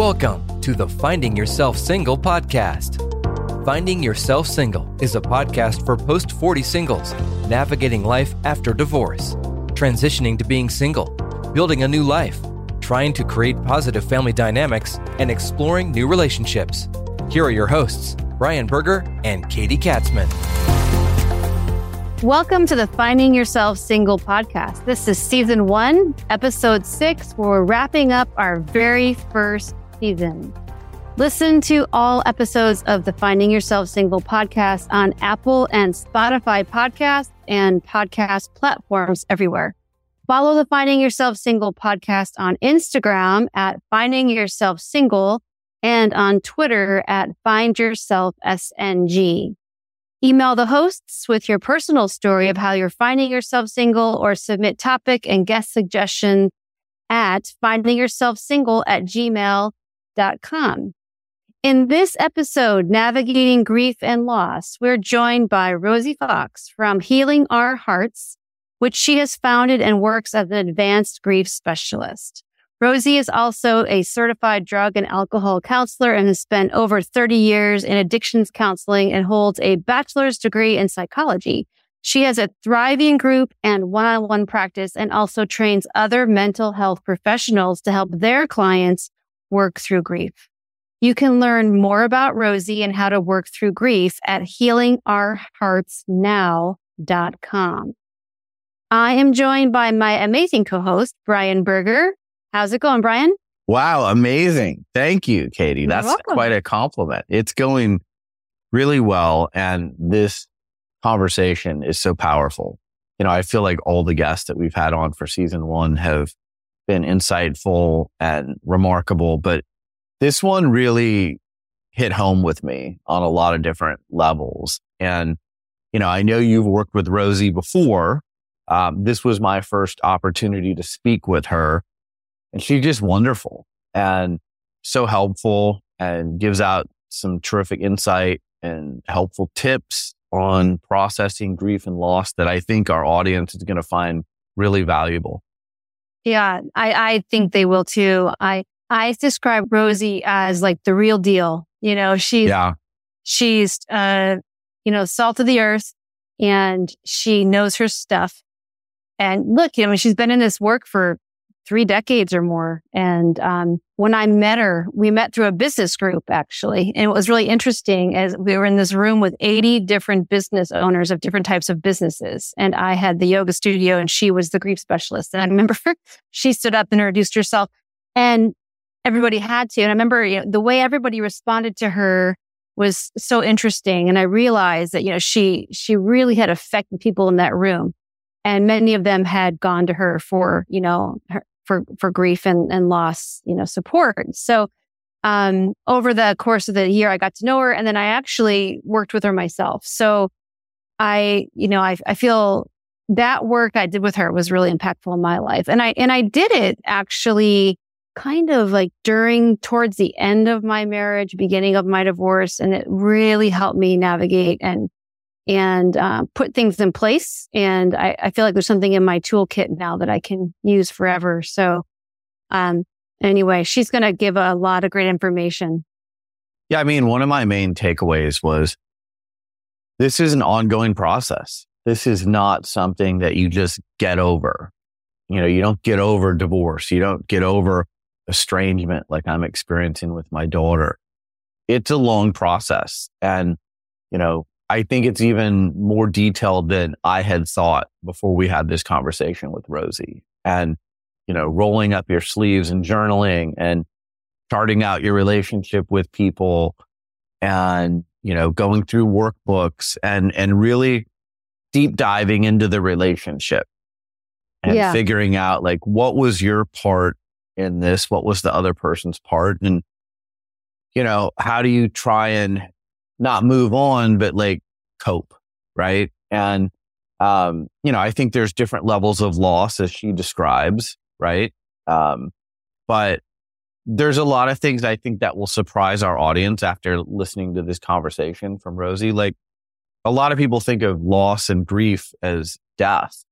Welcome to the Finding Yourself Single podcast. Finding Yourself Single is a podcast for post 40 singles navigating life after divorce, transitioning to being single, building a new life, trying to create positive family dynamics, and exploring new relationships. Here are your hosts, Brian Berger and Katie Katzman. Welcome to the Finding Yourself Single podcast. This is season one, episode six, where we're wrapping up our very first season. Listen to all episodes of the Finding Yourself Single podcast on Apple and Spotify podcasts and podcast platforms everywhere. Follow the Finding Yourself Single podcast on Instagram at Finding Yourself Single and on Twitter at Find Yourself SNG. Email the hosts with your personal story of how you're finding yourself single or submit topic and guest suggestions at findingyourselfsingle at gmail.com. In this episode, Navigating Grief and Loss, we're joined by Rosie Fox from Healing Our Hearts, which she has founded and works as an advanced grief specialist. Rosie is also a certified drug and alcohol counselor and has spent over 30 years in addictions counseling and holds a bachelor's degree in psychology. She has a thriving group and one-on-one practice and also trains other mental health professionals to help their clients work through grief. You can learn more about Rosie and how to work through grief at healingourheartsnow.com. I am joined by my amazing co-host, Brian Berger. How's it going, Brian? Wow, amazing. Thank you, Katie. You're That's welcome. quite a compliment. It's going really well. And this conversation is so powerful. You know, I feel like all the guests that we've had on for season one have been insightful and remarkable, but this one really hit home with me on a lot of different levels. And, you know, I know you've worked with Rosie before. Um, this was my first opportunity to speak with her and she's just wonderful and so helpful and gives out some terrific insight and helpful tips on processing grief and loss that I think our audience is going to find really valuable. Yeah, I, I think they will too. I, I describe Rosie as like the real deal. You know, she's, Yeah. she's, uh, you know, salt of the earth and she knows her stuff. And look, you know, she's been in this work for three decades or more. And, um, when I met her, we met through a business group actually. And it was really interesting as we were in this room with 80 different business owners of different types of businesses. And I had the yoga studio and she was the grief specialist. And I remember she stood up and introduced herself and everybody had to. And I remember you know, the way everybody responded to her was so interesting. And I realized that, you know, she, she really had affected people in that room. And many of them had gone to her for, you know, her, for, for grief and, and loss, you know, support. So, um, over the course of the year, I got to know her and then I actually worked with her myself. So I, you know, I, I feel that work I did with her was really impactful in my life. And I, and I did it actually kind of like during, towards the end of my marriage, beginning of my divorce. And it really helped me navigate and, and, uh, put things in place. And I, I feel like there's something in my toolkit now that I can use forever. So, um, anyway, she's going to give a lot of great information. Yeah. I mean, one of my main takeaways was this is an ongoing process. This is not something that you just get over. You know, you don't get over divorce. You don't get over estrangement like I'm experiencing with my daughter. It's a long process. And, you know, I think it's even more detailed than I had thought before we had this conversation with Rosie. And, you know, rolling up your sleeves and journaling and starting out your relationship with people and, you know, going through workbooks and, and really deep diving into the relationship and Yeah. figuring out like what was your part in this? What was the other person's part? And, you know, how do you try and not move on, but like cope? Right. And, um, you know, I think there's different levels of loss as she describes. Right. Um, but there's a lot of things I think that will surprise our audience after listening to this conversation from Rosie. Like a lot of people think of loss and grief as death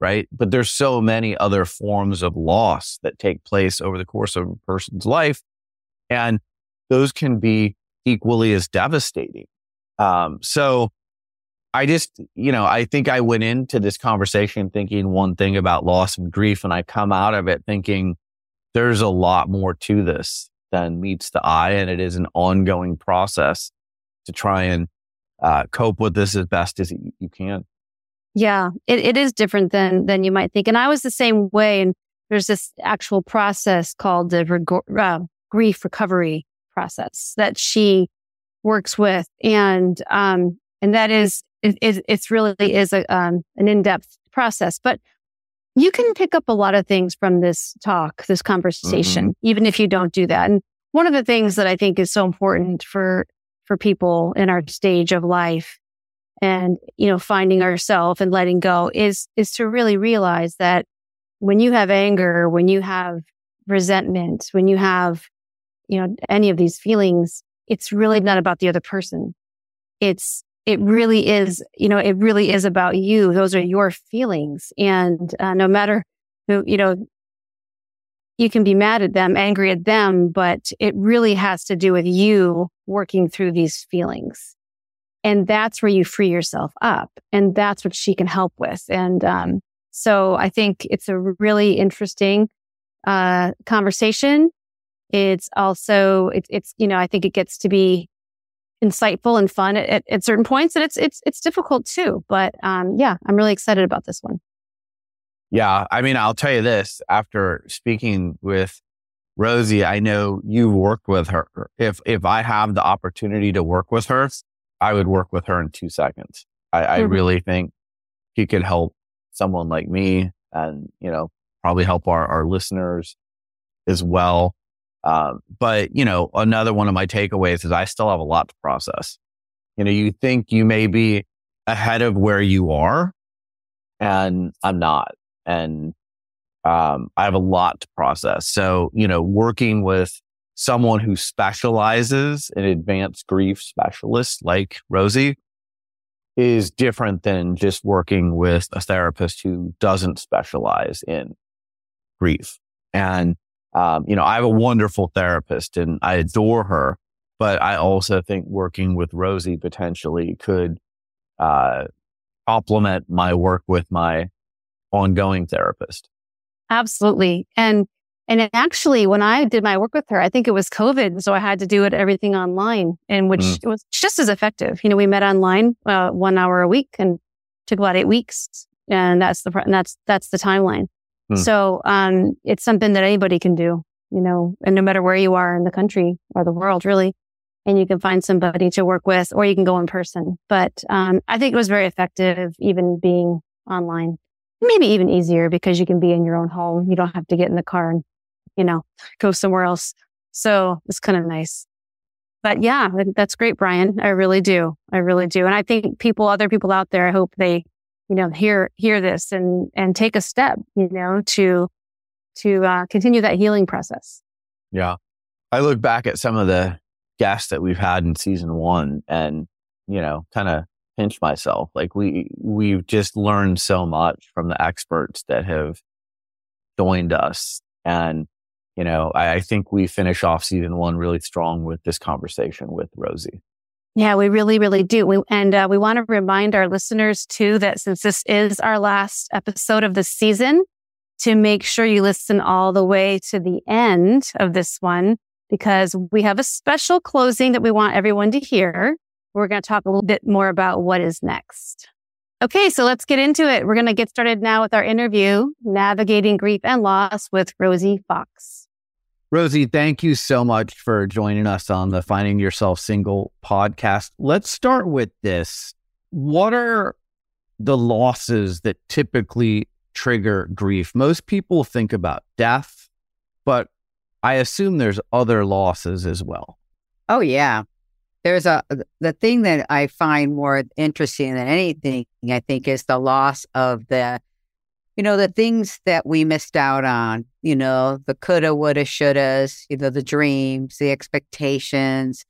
right? But there's so many other forms of loss that take place over the course of a person's life And those can be equally as devastating. Um, so I just, you know, I think I went into this conversation thinking one thing about loss and grief, and I come out of it thinking there's a lot more to this than meets the eye, and it is an ongoing process to try and uh, cope with this as best as you can. Yeah, it, it is different than than you might think, and I was the same way. And there's this actual process called the reg- uh, grief recovery process that she works with, and um, and that is it, it, it's really is a, um, an in-depth process, but you can pick up a lot of things from this talk, this conversation, mm-hmm. even if you don't do that. And one of the things that I think is so important for, for people in our stage of life and, you know, finding ourselves and letting go is, is to really realize that when you have anger, when you have resentment, when you have, you know, any of these feelings, it's really not about the other person. It's it really is, you know, it really is about you. Those are your feelings. And uh, no matter who, you know, you can be mad at them, angry at them, but it really has to do with you working through these feelings. And that's where you free yourself up. And that's what she can help with. And um, so I think it's a really interesting uh, conversation. It's also, it, it's, you know, I think it gets to be insightful and fun at, at, at, certain points. And it's, it's, it's difficult too. But, um, yeah, I'm really excited about this one. Yeah. I mean, I'll tell you this after speaking with Rosie, I know you worked with her. If, if I have the opportunity to work with her, I would work with her in two seconds. I, I mm-hmm. really think he could help someone like me and, you know, probably help our, our listeners as well. Um, but you know, another one of my takeaways is I still have a lot to process. You know, you think you may be ahead of where you are and I'm not. And, um, I have a lot to process. So, you know, working with someone who specializes in advanced grief specialists like Rosie is different than just working with a therapist who doesn't specialize in grief. And um, you know, I have a wonderful therapist and I adore her, but I also think working with Rosie potentially could, uh, complement my work with my ongoing therapist. Absolutely. And, and actually, when I did my work with her, I think it was COVID. So I had to do it everything online and which mm. was just as effective. You know, we met online, uh, one hour a week and took about eight weeks. And that's the, that's, that's the timeline. Hmm. So, um, it's something that anybody can do, you know, and no matter where you are in the country or the world, really. And you can find somebody to work with or you can go in person. But, um, I think it was very effective, even being online. Maybe even easier because you can be in your own home. You don't have to get in the car and, you know, go somewhere else. So it's kind of nice. But yeah, that's great, Brian. I really do. I really do. And I think people, other people out there, I hope they you know, hear, hear this and, and take a step, you know, to, to, uh, continue that healing process. Yeah. I look back at some of the guests that we've had in season one and, you know, kind of pinch myself. Like we, we've just learned so much from the experts that have joined us. And, you know, I, I think we finish off season one really strong with this conversation with Rosie. Yeah, we really, really do. We, and uh, we want to remind our listeners too that since this is our last episode of the season, to make sure you listen all the way to the end of this one, because we have a special closing that we want everyone to hear. We're going to talk a little bit more about what is next. Okay, so let's get into it. We're going to get started now with our interview, Navigating Grief and Loss with Rosie Fox. Rosie, thank you so much for joining us on the Finding Yourself Single podcast. Let's start with this. What are the losses that typically trigger grief? Most people think about death, but I assume there's other losses as well. Oh, yeah. There's a, the thing that I find more interesting than anything, I think, is the loss of the you know, the things that we missed out on, you know, the coulda, woulda, shouldas, you know, the dreams, the expectations,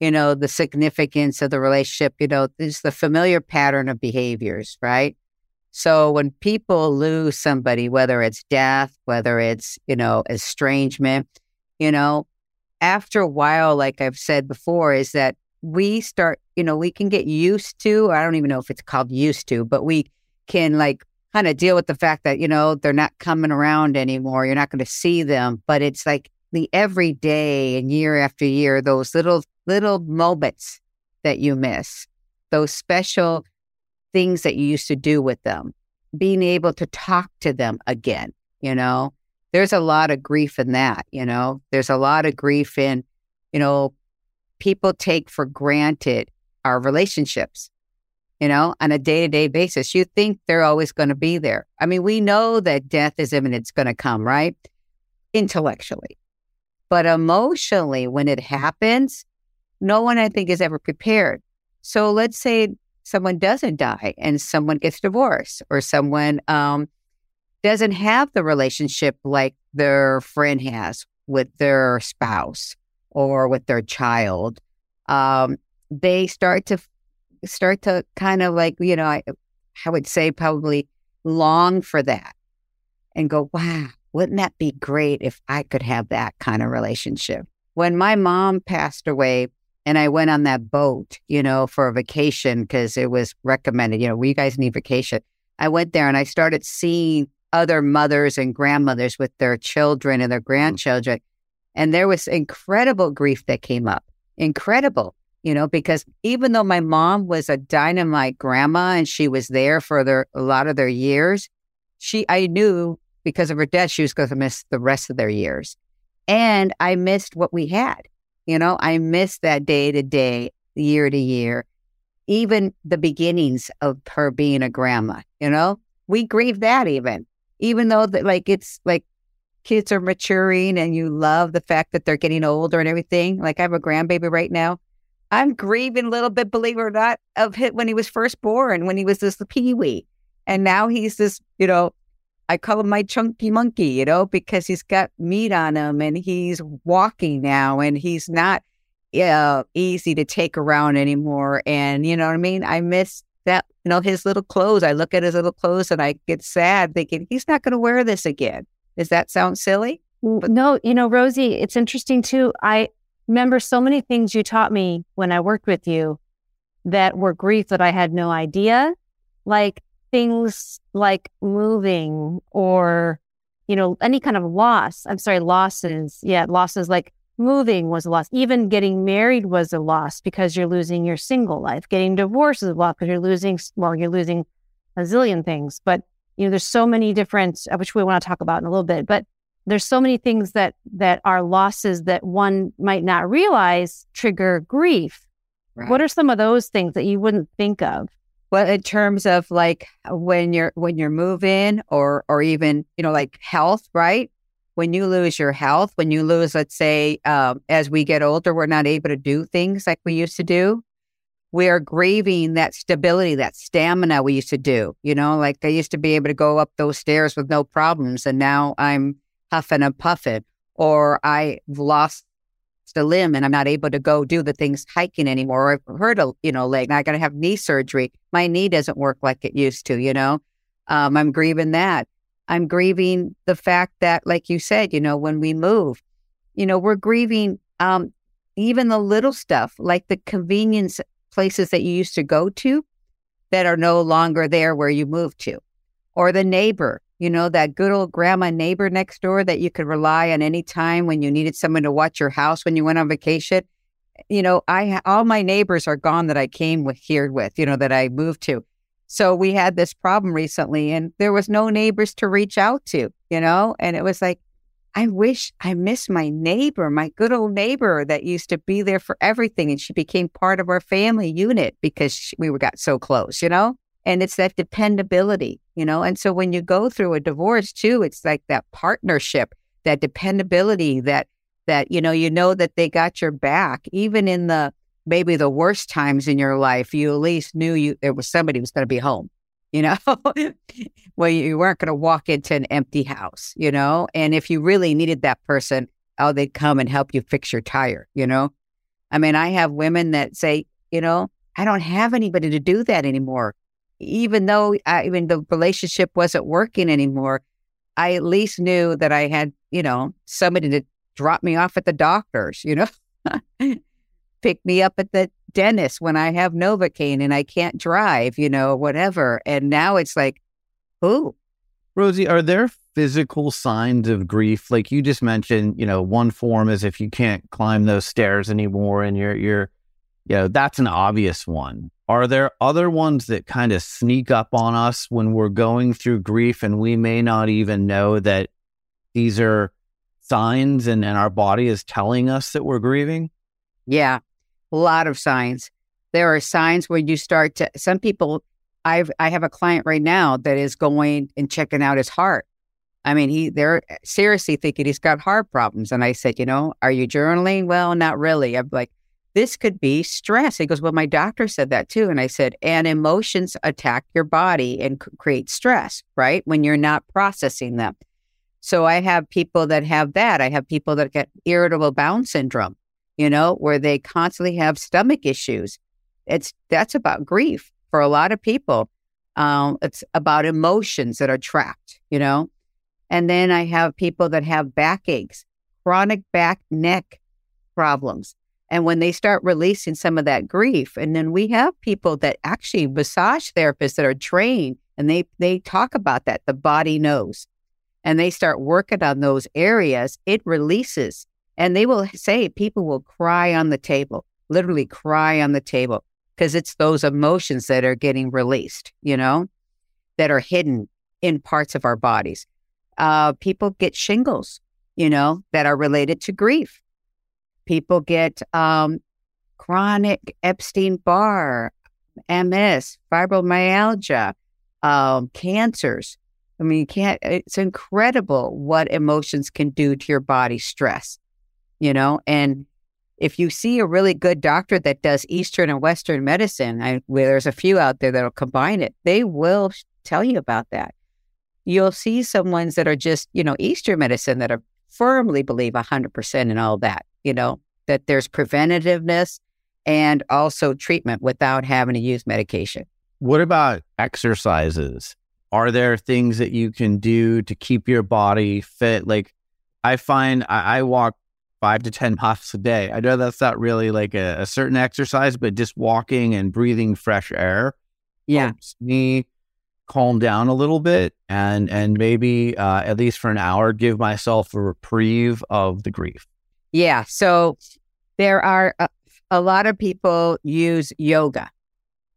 you know, the significance of the relationship, you know, is the familiar pattern of behaviors, right? So when people lose somebody, whether it's death, whether it's, you know, estrangement, you know, after a while, like I've said before, is that we start, you know, we can get used to, I don't even know if it's called used to, but we can like kind of deal with the fact that, you know, they're not coming around anymore. You're not going to see them. But it's like the everyday and year after year, those little, little moments that you miss, those special things that you used to do with them, being able to talk to them again, you know, there's a lot of grief in that, you know, there's a lot of grief in, you know, people take for granted our relationships, you know, on a day to day basis. You think they're always going to be there. I mean, we know that death is imminent, it's going to come, right? Intellectually. But emotionally, when it happens, no one, I think, is ever prepared. So let's say someone doesn't die and someone gets divorced or someone um, doesn't have the relationship like their friend has with their spouse or with their child, um, they start to start to kind of like you know I, I would say probably long for that and go wow wouldn't that be great if I could have that kind of relationship when my mom passed away and I went on that boat, you know, for a vacation because it was recommended, you know, we guys need vacation. I went there and I started seeing other mothers and grandmothers with their children and their mm. grandchildren. And there was incredible grief that came up. Incredible, you know, because even though my mom was a dynamite grandma and she was there for their, a lot of their years, she, I knew because of her death, she was going to miss the rest of their years. And I missed what we had. You know, I missed that day to day, year to year, even the beginnings of her being a grandma. You know, we grieve that even, even though that like it's like kids are maturing and you love the fact that they're getting older and everything. Like I have a grandbaby right now. I'm grieving a little bit, believe it or not, of hit when he was first born, when he was this peewee. And now he's this, you know, I call him my chunky monkey, you know, because he's got meat on him and he's walking now and he's not uh, easy to take around anymore. And you know what I mean? I miss that, you know, his little clothes. I look at his little clothes and I get sad thinking he's not going to wear this again. Does that sound silly? No, you know, Rosie, it's interesting too. I remember so many things you taught me when I worked with you that were grief that I had no idea. Like things like moving or, you know, any kind of loss. I'm sorry, losses. Yeah, losses like moving was a loss. Even getting married was a loss because you're losing your single life. Getting divorced is a loss because you're losing, well, you're losing a zillion things. But, you know, there's so many different, uh, which we want to talk about in a little bit, but there's so many things that that are losses that one might not realize trigger grief. Right. What are some of those things that you wouldn't think of? Well, in terms of like when you're when you're moving or or even you know like health, right? When you lose your health, when you lose, let's say, um, as we get older, we're not able to do things like we used to do. We are grieving that stability, that stamina we used to do. You know, like I used to be able to go up those stairs with no problems, and now I'm huffing and puffing, or I've lost a limb and I'm not able to go do the things hiking anymore. Or I've hurt a you know leg. I got to have knee surgery. My knee doesn't work like it used to. You know, um, I'm grieving that. I'm grieving the fact that, like you said, you know, when we move, you know, we're grieving um, even the little stuff like the convenience places that you used to go to that are no longer there where you moved to, or the neighbor you know, that good old grandma neighbor next door that you could rely on any time when you needed someone to watch your house when you went on vacation. You know, I all my neighbors are gone that I came with here with, you know, that I moved to. So we had this problem recently and there was no neighbors to reach out to, you know, and it was like, I wish I miss my neighbor, my good old neighbor that used to be there for everything. And she became part of our family unit because she, we got so close, you know? And it's that dependability, you know? And so when you go through a divorce too, it's like that partnership, that dependability that, that, you know, you know that they got your back, even in the, maybe the worst times in your life, you at least knew you, there was somebody who was going to be home, you know, well, you weren't going to walk into an empty house, you know? And if you really needed that person, oh, they'd come and help you fix your tire, you know? I mean, I have women that say, you know, I don't have anybody to do that anymore even though I, even the relationship wasn't working anymore, I at least knew that I had, you know, somebody to drop me off at the doctor's, you know, pick me up at the dentist when I have Novocaine and I can't drive, you know, whatever. And now it's like, ooh. Rosie, are there physical signs of grief? Like you just mentioned, you know, one form is if you can't climb those stairs anymore and you're, you're, you know, that's an obvious one. Are there other ones that kind of sneak up on us when we're going through grief and we may not even know that these are signs and, and our body is telling us that we're grieving? Yeah, a lot of signs. There are signs where you start to, some people, I've, I have a client right now that is going and checking out his heart. I mean, he, they're eh, seriously thinking he's got heart problems. And I said, you know, are you journaling? Well, not really. I'm like, this could be stress. He goes, Well, my doctor said that too. And I said, And emotions attack your body and create stress, right? When you're not processing them. So I have people that have that. I have people that get irritable bowel syndrome, you know, where they constantly have stomach issues. It's that's about grief for a lot of people. Um, it's about emotions that are trapped, you know. And then I have people that have backaches, chronic back neck problems and when they start releasing some of that grief, and then we have people that actually massage therapists that are trained and they they talk about that. The body knows. And they start working on those areas, it releases. And they will say people will cry on the table, literally cry on the table, because it's those emotions that are getting released, you know, that are hidden in parts of our bodies. Uh, people get shingles, you know, that are related to grief People get um, chronic Epstein Barr, MS, fibromyalgia, um, cancers. I mean, you can't, it's incredible what emotions can do to your body, stress, you know? And if you see a really good doctor that does Eastern and Western medicine, I, there's a few out there that'll combine it, they will tell you about that. You'll see some ones that are just, you know, Eastern medicine that are firmly believe 100% in all that you know, that there's preventativeness and also treatment without having to use medication. What about exercises? Are there things that you can do to keep your body fit? Like, I find I, I walk five to 10 miles a day. I know that's not really like a, a certain exercise, but just walking and breathing fresh air yeah. helps me calm down a little bit and and maybe uh, at least for an hour give myself a reprieve of the grief yeah. So there are a, a lot of people use yoga.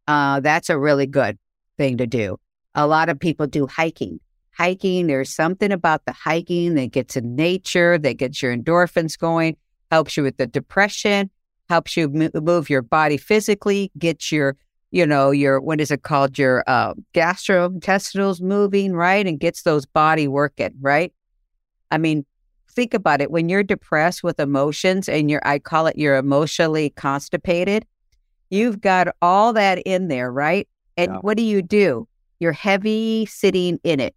Uh, that's a really good thing to do. A lot of people do hiking. Hiking, there's something about the hiking that gets in nature, that gets your endorphins going, helps you with the depression, helps you move your body physically, gets your, you know, your, what is it called? Your uh, gastrointestinals moving, right? And gets those body working, right? I mean, think about it when you're depressed with emotions and you're i call it you're emotionally constipated you've got all that in there right? And yeah. what do you do? You're heavy sitting in it.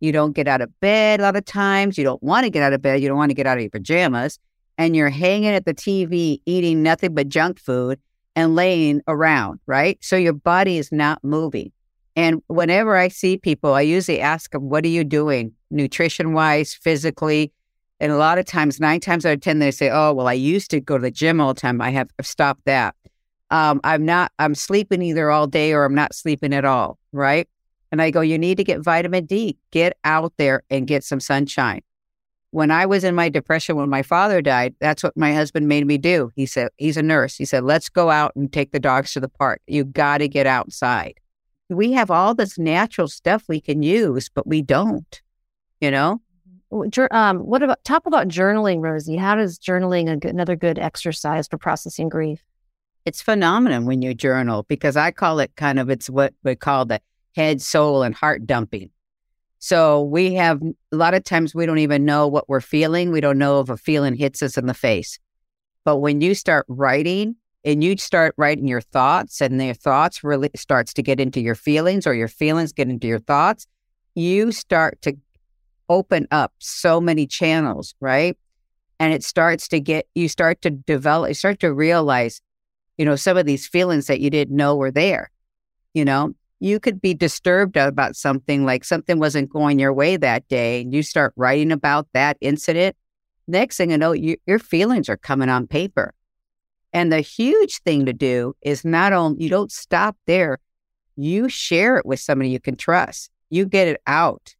You don't get out of bed a lot of times you don't want to get out of bed you don't want to get out of your pajamas and you're hanging at the tv eating nothing but junk food and laying around right? So your body is not moving. And whenever i see people i usually ask them what are you doing nutrition wise physically and a lot of times, nine times out of 10, they say, Oh, well, I used to go to the gym all the time. I have stopped that. Um, I'm not, I'm sleeping either all day or I'm not sleeping at all. Right. And I go, You need to get vitamin D. Get out there and get some sunshine. When I was in my depression, when my father died, that's what my husband made me do. He said, He's a nurse. He said, Let's go out and take the dogs to the park. You got to get outside. We have all this natural stuff we can use, but we don't, you know? Um, what about talk about journaling, Rosie? How does journaling another good exercise for processing grief? It's phenomenal when you journal because I call it kind of it's what we call the head, soul, and heart dumping. So we have a lot of times we don't even know what we're feeling. We don't know if a feeling hits us in the face. But when you start writing and you start writing your thoughts and their thoughts really starts to get into your feelings or your feelings get into your thoughts, you start to open up so many channels, right? And it starts to get, you start to develop, you start to realize, you know, some of these feelings that you didn't know were there. You know, you could be disturbed about something like something wasn't going your way that day, and you start writing about that incident. next thing you know, you, your feelings are coming on paper. And the huge thing to do is not only you don't stop there, you share it with somebody you can trust. You get it out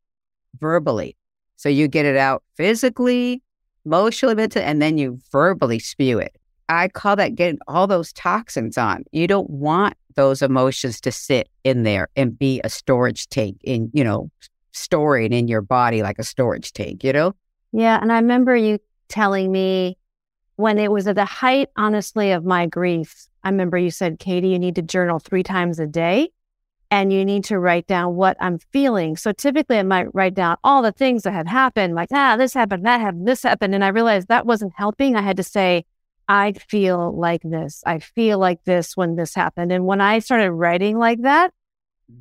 verbally. So you get it out physically, emotionally, mentally, and then you verbally spew it. I call that getting all those toxins on. You don't want those emotions to sit in there and be a storage tank in, you know, storing in your body like a storage tank, you know? Yeah. And I remember you telling me when it was at the height, honestly, of my grief, I remember you said, Katie, you need to journal three times a day and you need to write down what I'm feeling. So typically I might write down all the things that had happened, like, ah, this happened, that happened, this happened. And I realized that wasn't helping. I had to say, I feel like this. I feel like this when this happened. And when I started writing like that,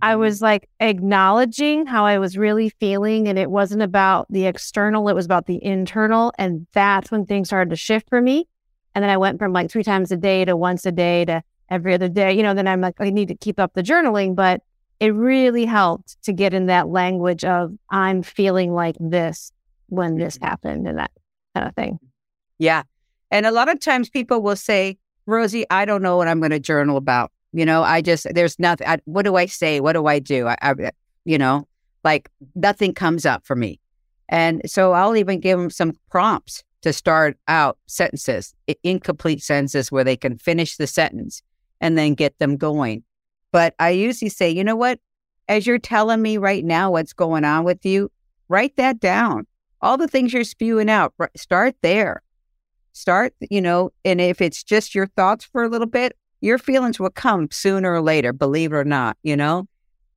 I Mm-hmm. was like acknowledging how I was really feeling. And it wasn't about the external, it was about the internal. And that's when things started to shift for me. And then I went from like three times a day to once a day to every other day. You know, then I'm like, I need to keep up the journaling. But it really helped to get in that language of I'm feeling like this when this Mm-hmm. happened and that kind of thing. Yeah. And a lot of times people will say, Rosie, I don't know what I'm going to journal about. You know, I just, there's nothing. I, what do I say? What do I do? I, I, you know, like nothing comes up for me. And so I'll even give them some prompts to start out sentences, incomplete sentences where they can finish the sentence and then get them going. But I usually say, you know what? As you're telling me right now what's going on with you, write that down. All the things you're spewing out, start there start, you know, and if it's just your thoughts for a little bit, your feelings will come sooner or later, believe it or not, you know.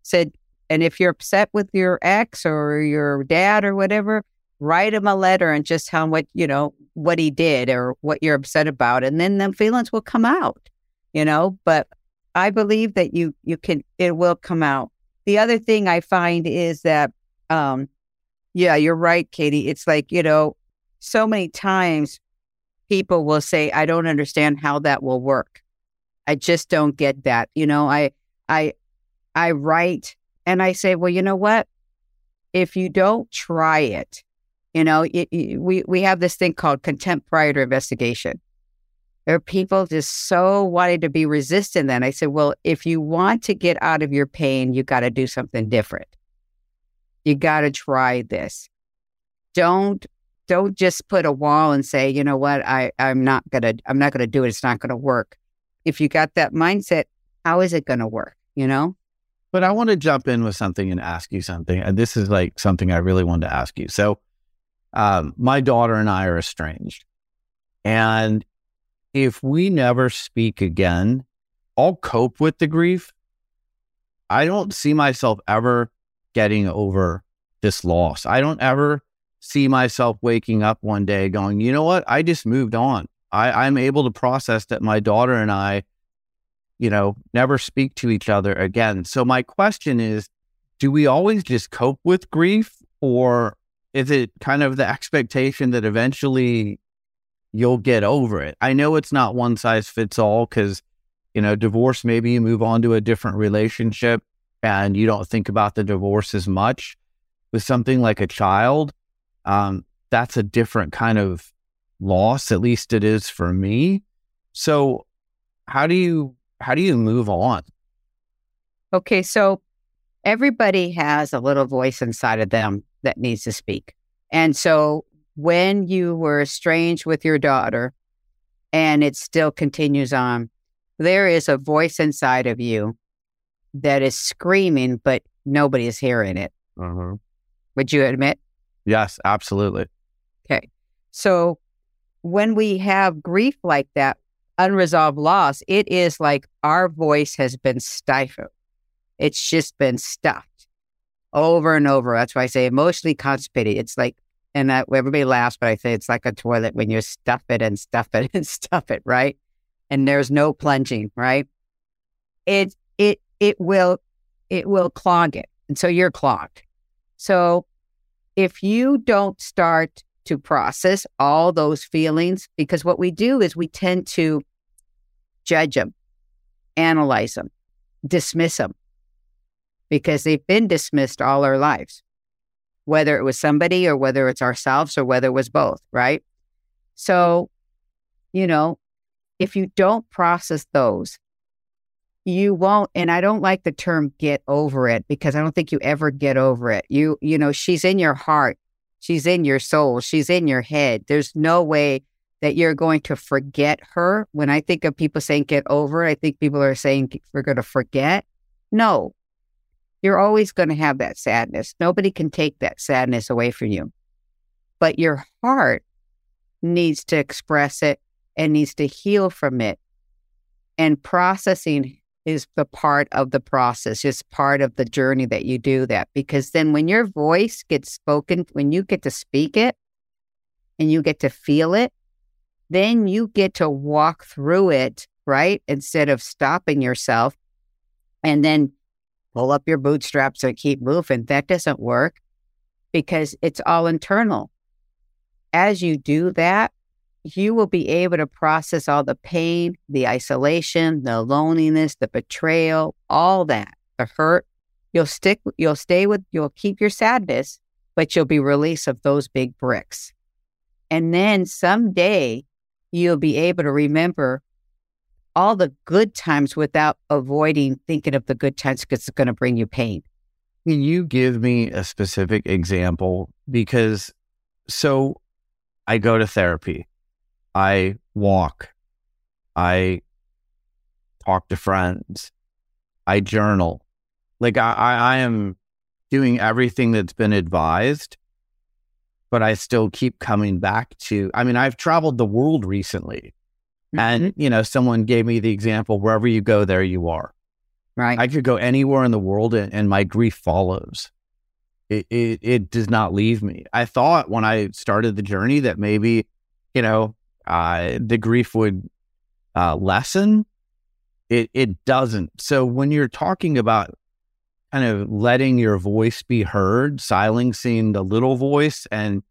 Said, and if you're upset with your ex or your dad or whatever, write him a letter and just tell him what, you know, what he did or what you're upset about. And then the feelings will come out, you know. But I believe that you you can it will come out. The other thing I find is that um yeah, you're right, Katie. It's like, you know, so many times people will say, I don't understand how that will work. I just don't get that. You know, I I I write and I say, well, you know what? If you don't try it, you know, it, it- we we have this thing called contempt prior to investigation. There are people just so wanting to be resistant. Then I said, well, if you want to get out of your pain, you got to do something different. You got to try this. Don't don't just put a wall and say, you know what, I I'm not gonna I'm not gonna do it. It's not gonna work. If you got that mindset, how is it gonna work? You know? But I want to jump in with something and ask you something. And this is like something I really wanted to ask you. So, um, my daughter and I are estranged. And if we never speak again, I'll cope with the grief. I don't see myself ever getting over this loss. I don't ever see myself waking up one day going, you know what? I just moved on. I, I'm able to process that my daughter and I you know, never speak to each other again. So my question is, do we always just cope with grief or is it kind of the expectation that eventually you'll get over it? I know it's not one size fits all cuz you know, divorce maybe you move on to a different relationship and you don't think about the divorce as much. With something like a child, um, that's a different kind of loss, at least it is for me. So how do you how do you move on? Okay, so everybody has a little voice inside of them that needs to speak. And so when you were estranged with your daughter and it still continues on, there is a voice inside of you that is screaming, but nobody is hearing it. Mm-hmm. Would you admit? Yes, absolutely. Okay. So when we have grief like that, unresolved loss, it is like our voice has been stifled. It's just been stuffed over and over. That's why I say emotionally constipated. It's like, and that, everybody laughs, but I say it's like a toilet when you stuff it and stuff it and stuff it, right? And there's no plunging, right? It it it will it will clog it, and so you're clogged. So if you don't start to process all those feelings, because what we do is we tend to judge them, analyze them, dismiss them, because they've been dismissed all our lives, whether it was somebody or whether it's ourselves or whether it was both, right? So, you know, if you don't process those, you won't and i don't like the term get over it because i don't think you ever get over it. You you know she's in your heart. She's in your soul. She's in your head. There's no way that you're going to forget her. When i think of people saying get over i think people are saying we're going to forget. No you're always going to have that sadness nobody can take that sadness away from you but your heart needs to express it and needs to heal from it and processing is the part of the process, is part of the journey that you do that. Because then when your voice gets spoken, when you get to speak it and you get to feel it, then you get to walk through it, right? Instead of stopping yourself and then pull up your bootstraps and keep moving. That doesn't work because it's all internal. As you do that, you will be able to process all the pain, the isolation, the loneliness, the betrayal, all that, the hurt. You'll stick, you'll stay with, you'll keep your sadness, but you'll be released of those big bricks. And then someday you'll be able to remember all the good times without avoiding thinking of the good times because it's going to bring you pain. Can you give me a specific example? Because so I go to therapy I walk. I talk to friends. I journal. Like I, I, am doing everything that's been advised, but I still keep coming back to. I mean, I've traveled the world recently. And you know, someone gave me the example: wherever you go, there you are. Right. I could go anywhere in the world, and, and my grief follows. It, it it does not leave me. I thought when I started the journey that maybe, you know, uh, the grief would uh, lessen. It it doesn't. So when you're talking about kind of letting your voice be heard, silencing the little voice, and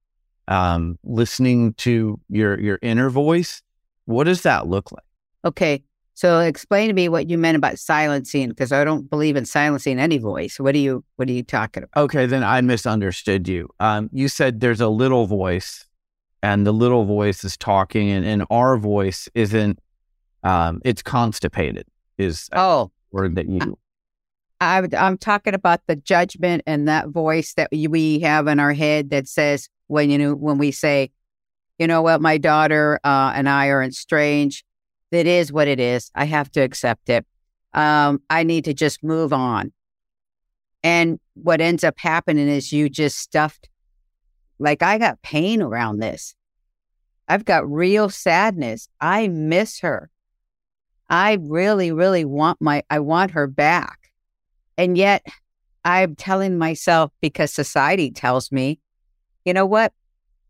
um, listening to your your inner voice, what does that look like? Okay, so explain to me what you meant about silencing, because I don't believe in silencing any voice. What are you What are you talking about? Okay, then I misunderstood you. Um, you said there's a little voice and the little voice is talking and, and our voice isn't um it's constipated is oh word that you I, I'm talking about the judgment and that voice that we have in our head that says when you know when we say, you know what, my daughter uh, and I are estranged. It is what it is. I have to accept it. Um, I need to just move on. And what ends up happening is you just stuffed like I got pain around this. I've got real sadness. I miss her. I really, really want my, I want her back. And yet I'm telling myself because society tells me, you know what?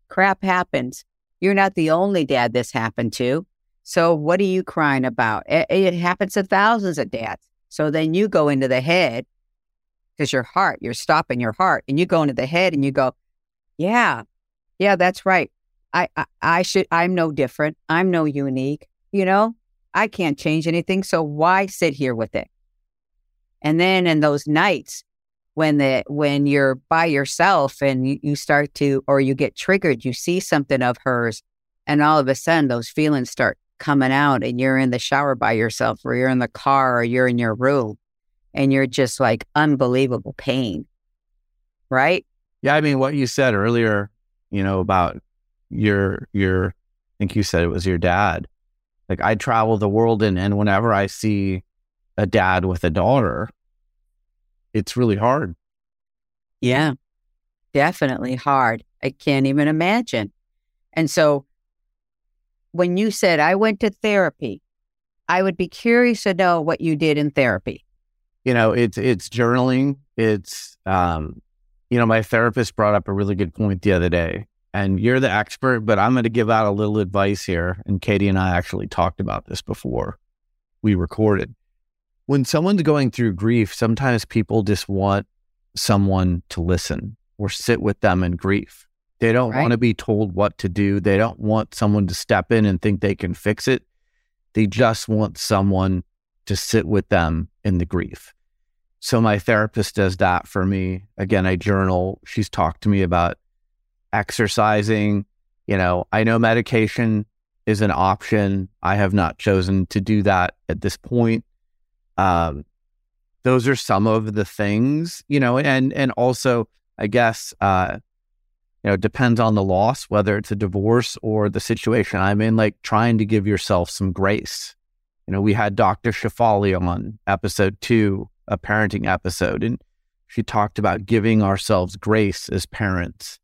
Crap happens. You're not the only dad this happened to. So what are you crying about? It, it happens to thousands of dads. So then you go into the head because your heart, you're stopping your heart and you go into the head and you go, yeah. Yeah, that's right. I, I, I should, I'm no different. I'm no unique. You know, I can't change anything. So why sit here with it? And then in those nights when the, when you're by yourself and you, you start to, or you get triggered, you see something of hers and all of a sudden those feelings start coming out and you're in the shower by yourself or you're in the car or you're in your room and you're just like unbelievable pain. Right. Yeah, I mean what you said earlier, you know, about your your I think you said it was your dad. Like I travel the world and and whenever I see a dad with a daughter, it's really hard. Yeah. Definitely hard. I can't even imagine. And so when you said I went to therapy, I would be curious to know what you did in therapy. You know, it's it's journaling, it's um you know, my therapist brought up a really good point the other day, and you're the expert, but I'm going to give out a little advice here. And Katie and I actually talked about this before we recorded. When someone's going through grief, sometimes people just want someone to listen or sit with them in grief. They don't right. want to be told what to do. They don't want someone to step in and think they can fix it. They just want someone to sit with them in the grief. So my therapist does that for me. Again, I journal. She's talked to me about exercising. You know, I know medication is an option. I have not chosen to do that at this point. Um, those are some of the things, you know, and and also I guess uh, you know, depends on the loss, whether it's a divorce or the situation I'm in, like trying to give yourself some grace. You know, we had Dr. Shefali on episode two, a parenting episode, and she talked about giving ourselves grace as parents.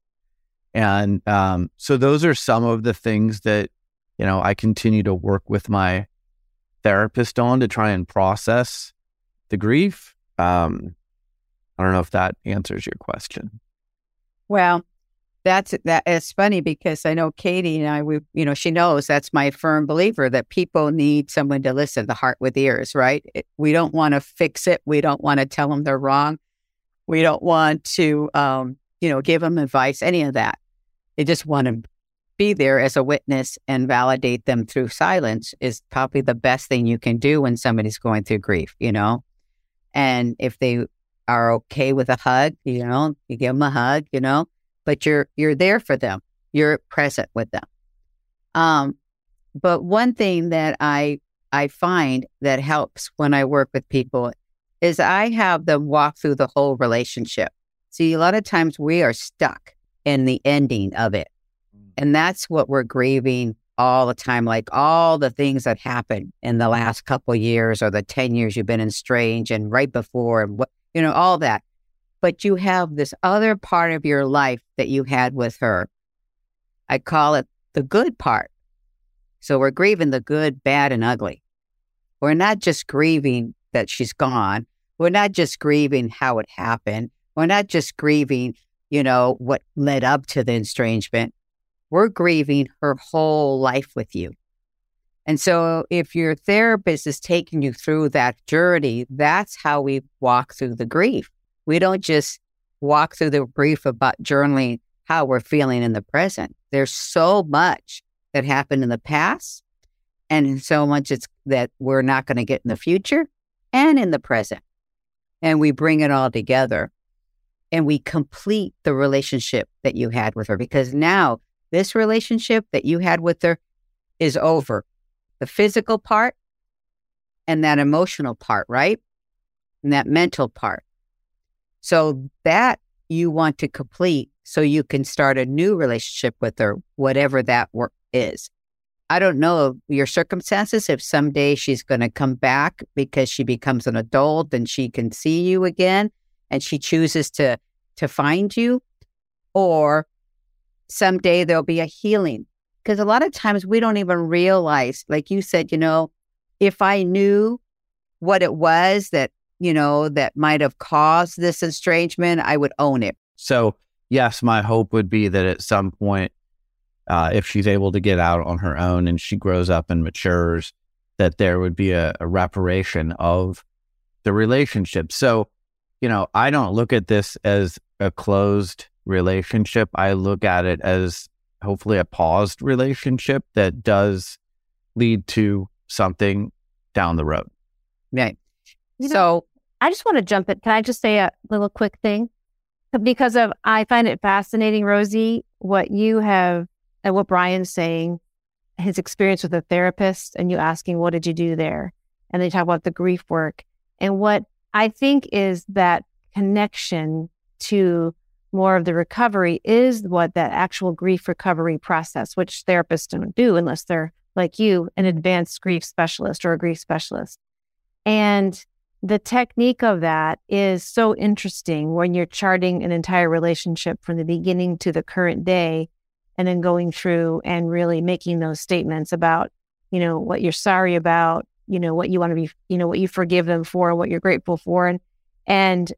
And um, so those are some of the things that, you know, I continue to work with my therapist on to try and process the grief. Um, I don't know if that answers your question. Well, that's that it's funny because I know Katie and I we you know she knows that's my firm believer that people need someone to listen the heart with ears right it, we don't want to fix it we don't want to tell them they're wrong we don't want to um, you know give them advice any of that they just want to be there as a witness and validate them through silence is probably the best thing you can do when somebody's going through grief you know and if they are okay with a hug you know you give them a hug you know but you're you're there for them. You're present with them. Um, but one thing that I I find that helps when I work with people is I have them walk through the whole relationship. See, a lot of times we are stuck in the ending of it. And that's what we're grieving all the time, like all the things that happened in the last couple years or the 10 years you've been estranged and right before and what, you know, all that but you have this other part of your life that you had with her. I call it the good part. So we're grieving the good, bad, and ugly. We're not just grieving that she's gone. We're not just grieving how it happened. We're not just grieving, you know, what led up to the estrangement. We're grieving her whole life with you. And so if your therapist is taking you through that journey, that's how we walk through the grief. We don't just walk through the grief about journaling how we're feeling in the present. There's so much that happened in the past and so much that we're not going to get in the future and in the present. And we bring it all together and we complete the relationship that you had with her because now this relationship that you had with her is over. The physical part and that emotional part, right? And that mental part. So that you want to complete so you can start a new relationship with her, whatever that work is. I don't know your circumstances. If someday she's going to come back because she becomes an adult and she can see you again and she chooses to to find you, or someday there'll be a healing. Because a lot of times we don't even realize, like you said, you know, if I knew what it was that you know, that might have caused this estrangement, I would own it. So, yes, my hope would be that at some point, uh, if she's able to get out on her own and she grows up and matures, that there would be a, a reparation of the relationship. So, you know, I don't look at this as a closed relationship. I look at it as hopefully a paused relationship that does lead to something down the road. Right. You know, so I just want to jump in. Can I just say a little quick thing? Because of I find it fascinating, Rosie, what you have and what Brian's saying, his experience with a therapist, and you asking, what did you do there? And they talk about the grief work. And what I think is that connection to more of the recovery is what that actual grief recovery process, which therapists don't do unless they're like you, an advanced grief specialist or a grief specialist. And the technique of that is so interesting when you're charting an entire relationship from the beginning to the current day and then going through and really making those statements about you know what you're sorry about you know what you want to be you know what you forgive them for what you're grateful for and and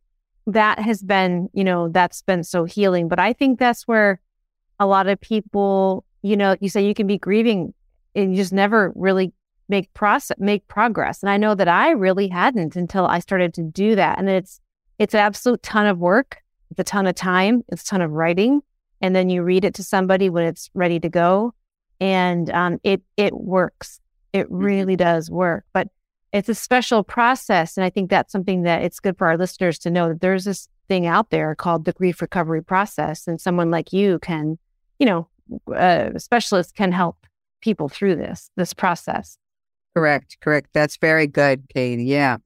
that has been you know that's been so healing but i think that's where a lot of people you know you say you can be grieving and you just never really make process make progress and i know that i really hadn't until i started to do that and it's it's an absolute ton of work it's a ton of time it's a ton of writing and then you read it to somebody when it's ready to go and um, it it works it mm-hmm. really does work but it's a special process and i think that's something that it's good for our listeners to know that there's this thing out there called the grief recovery process and someone like you can you know uh, specialists can help people through this this process. Correct, correct. That's very good, Katie. Yeah,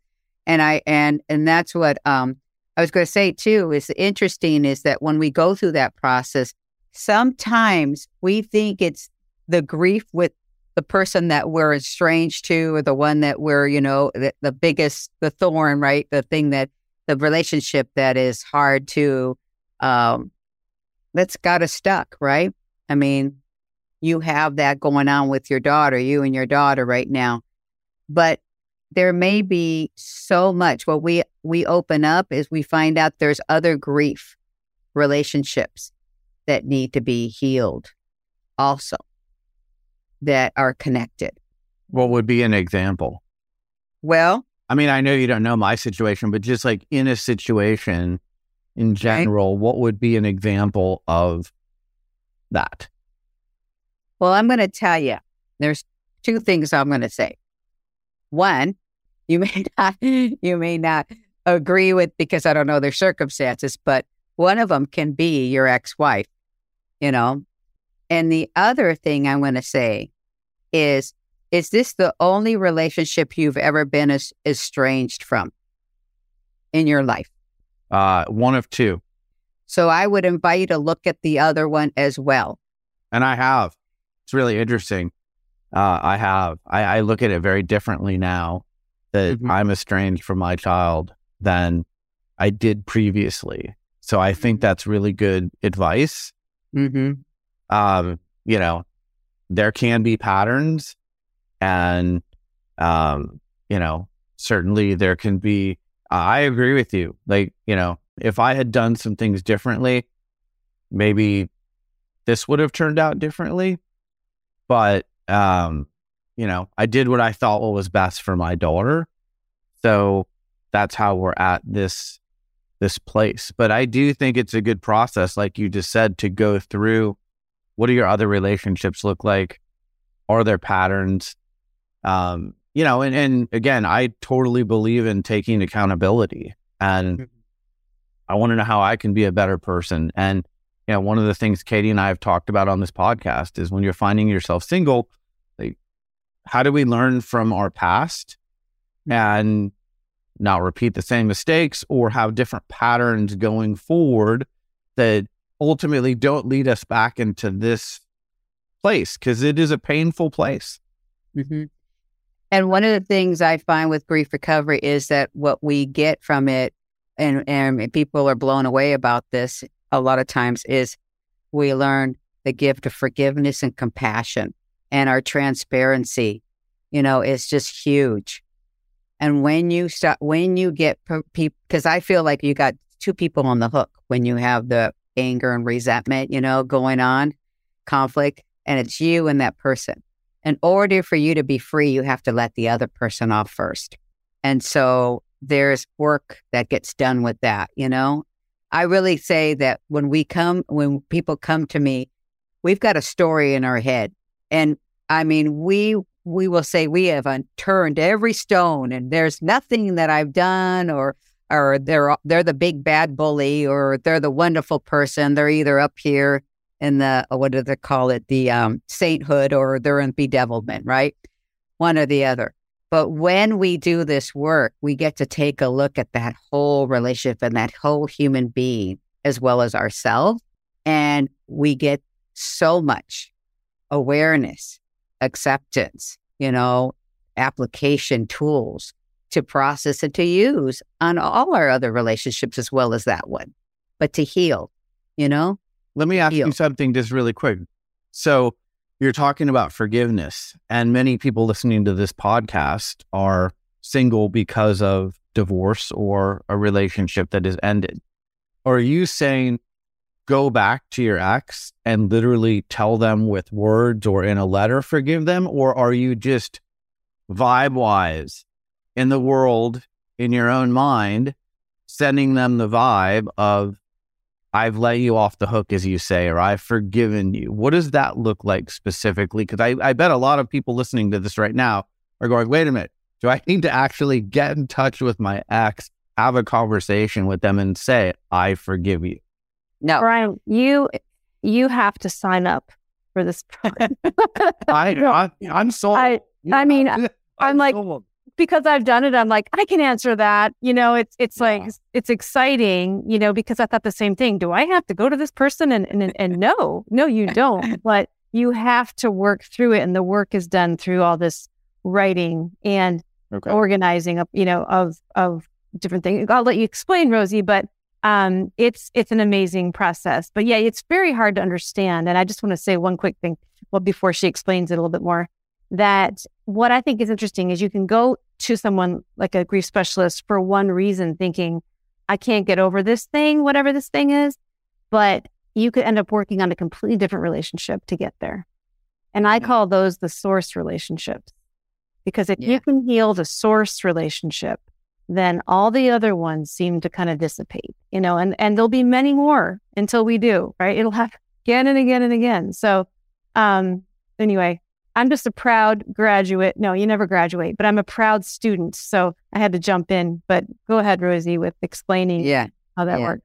and I and and that's what um I was going to say too. Is interesting is that when we go through that process, sometimes we think it's the grief with the person that we're estranged to, or the one that we're you know the, the biggest the thorn, right? The thing that the relationship that is hard to um that's got us stuck, right? I mean, you have that going on with your daughter, you and your daughter right now. But there may be so much. What we we open up is we find out there's other grief relationships that need to be healed also that are connected. What would be an example? Well, I mean, I know you don't know my situation, but just like in a situation in general, okay. what would be an example of that? Well, I'm going to tell you, there's two things I'm going to say. One, you may not, you may not agree with because I don't know their circumstances, but one of them can be your ex-wife, you know. And the other thing I'm going to say is, is this the only relationship you've ever been as, estranged from in your life? Uh, one of two. So I would invite you to look at the other one as well. And I have. It's really interesting. Uh, I have. I, I, look at it very differently now that mm-hmm. I'm estranged from my child than I did previously. So I think mm-hmm. that's really good advice. Mm-hmm. Um, you know, there can be patterns, and um, you know, certainly there can be. I agree with you. Like, you know, if I had done some things differently, maybe this would have turned out differently. But um, you know, I did what I thought was best for my daughter. So that's how we're at this this place. But I do think it's a good process, like you just said, to go through what do your other relationships look like? Are there patterns? Um, you know, and, and again, I totally believe in taking accountability and mm-hmm. I want to know how I can be a better person. And you know, one of the things Katie and I have talked about on this podcast is when you're finding yourself single, like, how do we learn from our past and not repeat the same mistakes or have different patterns going forward that ultimately don't lead us back into this place because it is a painful place. Mm-hmm. And one of the things I find with grief recovery is that what we get from it, and, and people are blown away about this, a lot of times is we learn the gift of forgiveness and compassion and our transparency, you know, is just huge. And when you start, when you get people, because I feel like you got two people on the hook when you have the anger and resentment, you know, going on, conflict, and it's you and that person. In order for you to be free, you have to let the other person off first. And so there's work that gets done with that, you know, I really say that when we come, when people come to me, we've got a story in our head. And I mean, we we will say we have unturned every stone and there's nothing that I've done or or they're they're the big bad bully or they're the wonderful person. They're either up here in the what do they call it, the um, sainthood, or they're in bedevilment, right? One or the other. But when we do this work, we get to take a look at that whole relationship and that whole human being as well as ourselves. And we get so much awareness, acceptance, you know, application tools to process and to use on all our other relationships as well as that one, but to heal, you know? Let me ask heal. you something just really quick. So, you're talking about forgiveness, and many people listening to this podcast are single because of divorce or a relationship that has ended. Are you saying go back to your ex and literally tell them with words or in a letter, forgive them? Or are you just vibe wise in the world, in your own mind, sending them the vibe of I've let you off the hook, as you say, or I've forgiven you. What does that look like specifically? Because I, I bet a lot of people listening to this right now are going, wait a minute, do I need to actually get in touch with my ex, have a conversation with them and say, I forgive you? No. Brian, you you have to sign up for this. I, I I'm sold. I, I mean, I'm I'm like- sold. Because I've done it, I'm like, I can answer that. You know, it's it's like it's exciting, you know, because I thought the same thing. Do I have to go to this person and and and no, no, you don't. But you have to work through it, and the work is done through all this writing and okay. organizing up, you know, of of different things. I'll let you explain, Rosie, but um, it's it's an amazing process. But yeah, it's very hard to understand. And I just want to say one quick thing, well, before she explains it a little bit more, that what I think is interesting is you can go to someone like a grief specialist for one reason, thinking, I can't get over this thing, whatever this thing is, but you could end up working on a completely different relationship to get there. And I call those the source relationships. Because if Yeah. you can heal the source relationship, then all the other ones seem to kind of dissipate, you know, and, and there'll be many more until we do, right? It'll happen again and again and again. So, um, anyway, I'm just a proud graduate. No, you never graduate, but I'm a proud student. So I had to jump in, but go ahead, Rosie, with explaining Yeah. how that yeah. works.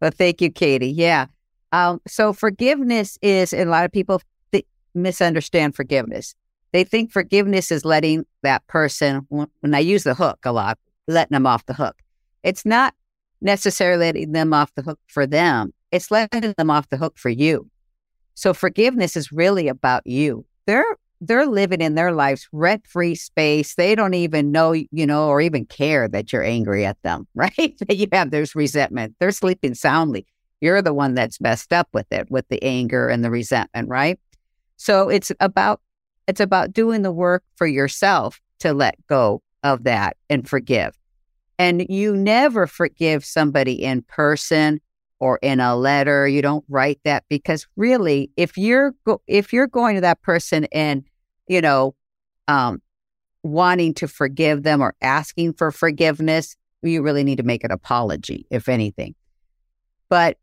Well, thank you, Katie. Yeah. Um, so forgiveness is, and a lot of people th- misunderstand forgiveness. They think forgiveness is letting that person, when when I use the hook a lot, letting them off the hook. It's not necessarily letting them off the hook for them. It's letting them off the hook for you. So forgiveness is really about you. They're they're living in their lives rent free space. They don't even know, you know, or even care that you're angry at them, right? That you have there's resentment. They're sleeping soundly. You're the one that's messed up with it, with the anger and the resentment, right? So it's about it's about doing the work for yourself to let go of that and forgive. And you never forgive somebody in person or in a letter. You don't write that because really, if you're go- if you're going to that person and you know, um, wanting to forgive them or asking for forgiveness, you really need to make an apology, if anything. But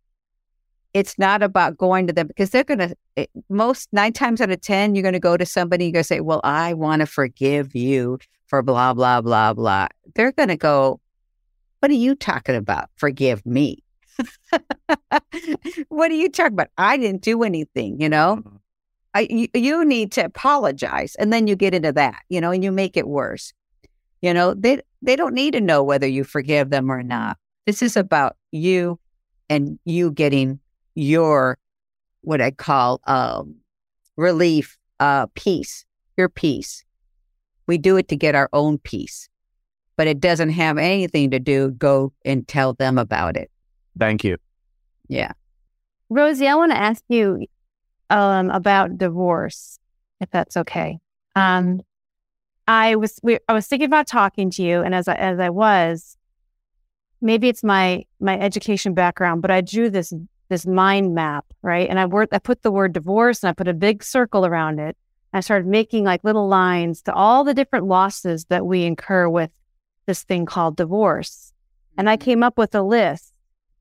it's not about going to them because they're going to, most nine times out of 10, you're going to go to somebody, you're going to say, Well, I want to forgive you for blah, blah, blah, blah. They're going to go, What are you talking about? Forgive me. what are you talking about? I didn't do anything, you know? Mhm. I, you, you need to apologize and then you get into that you know and you make it worse you know they they don't need to know whether you forgive them or not this is about you and you getting your what i call um relief uh peace your peace we do it to get our own peace but it doesn't have anything to do go and tell them about it Thank you. yeah Rosie, I want to ask you um, about divorce, if that's okay. Um, I was we, I was thinking about talking to you, and as I, as I was, maybe it's my my education background, but I drew this this mind map, right? And I worked, I put the word divorce, and I put a big circle around it. I started making like little lines to all the different losses that we incur with this thing called divorce, and I came up with a list.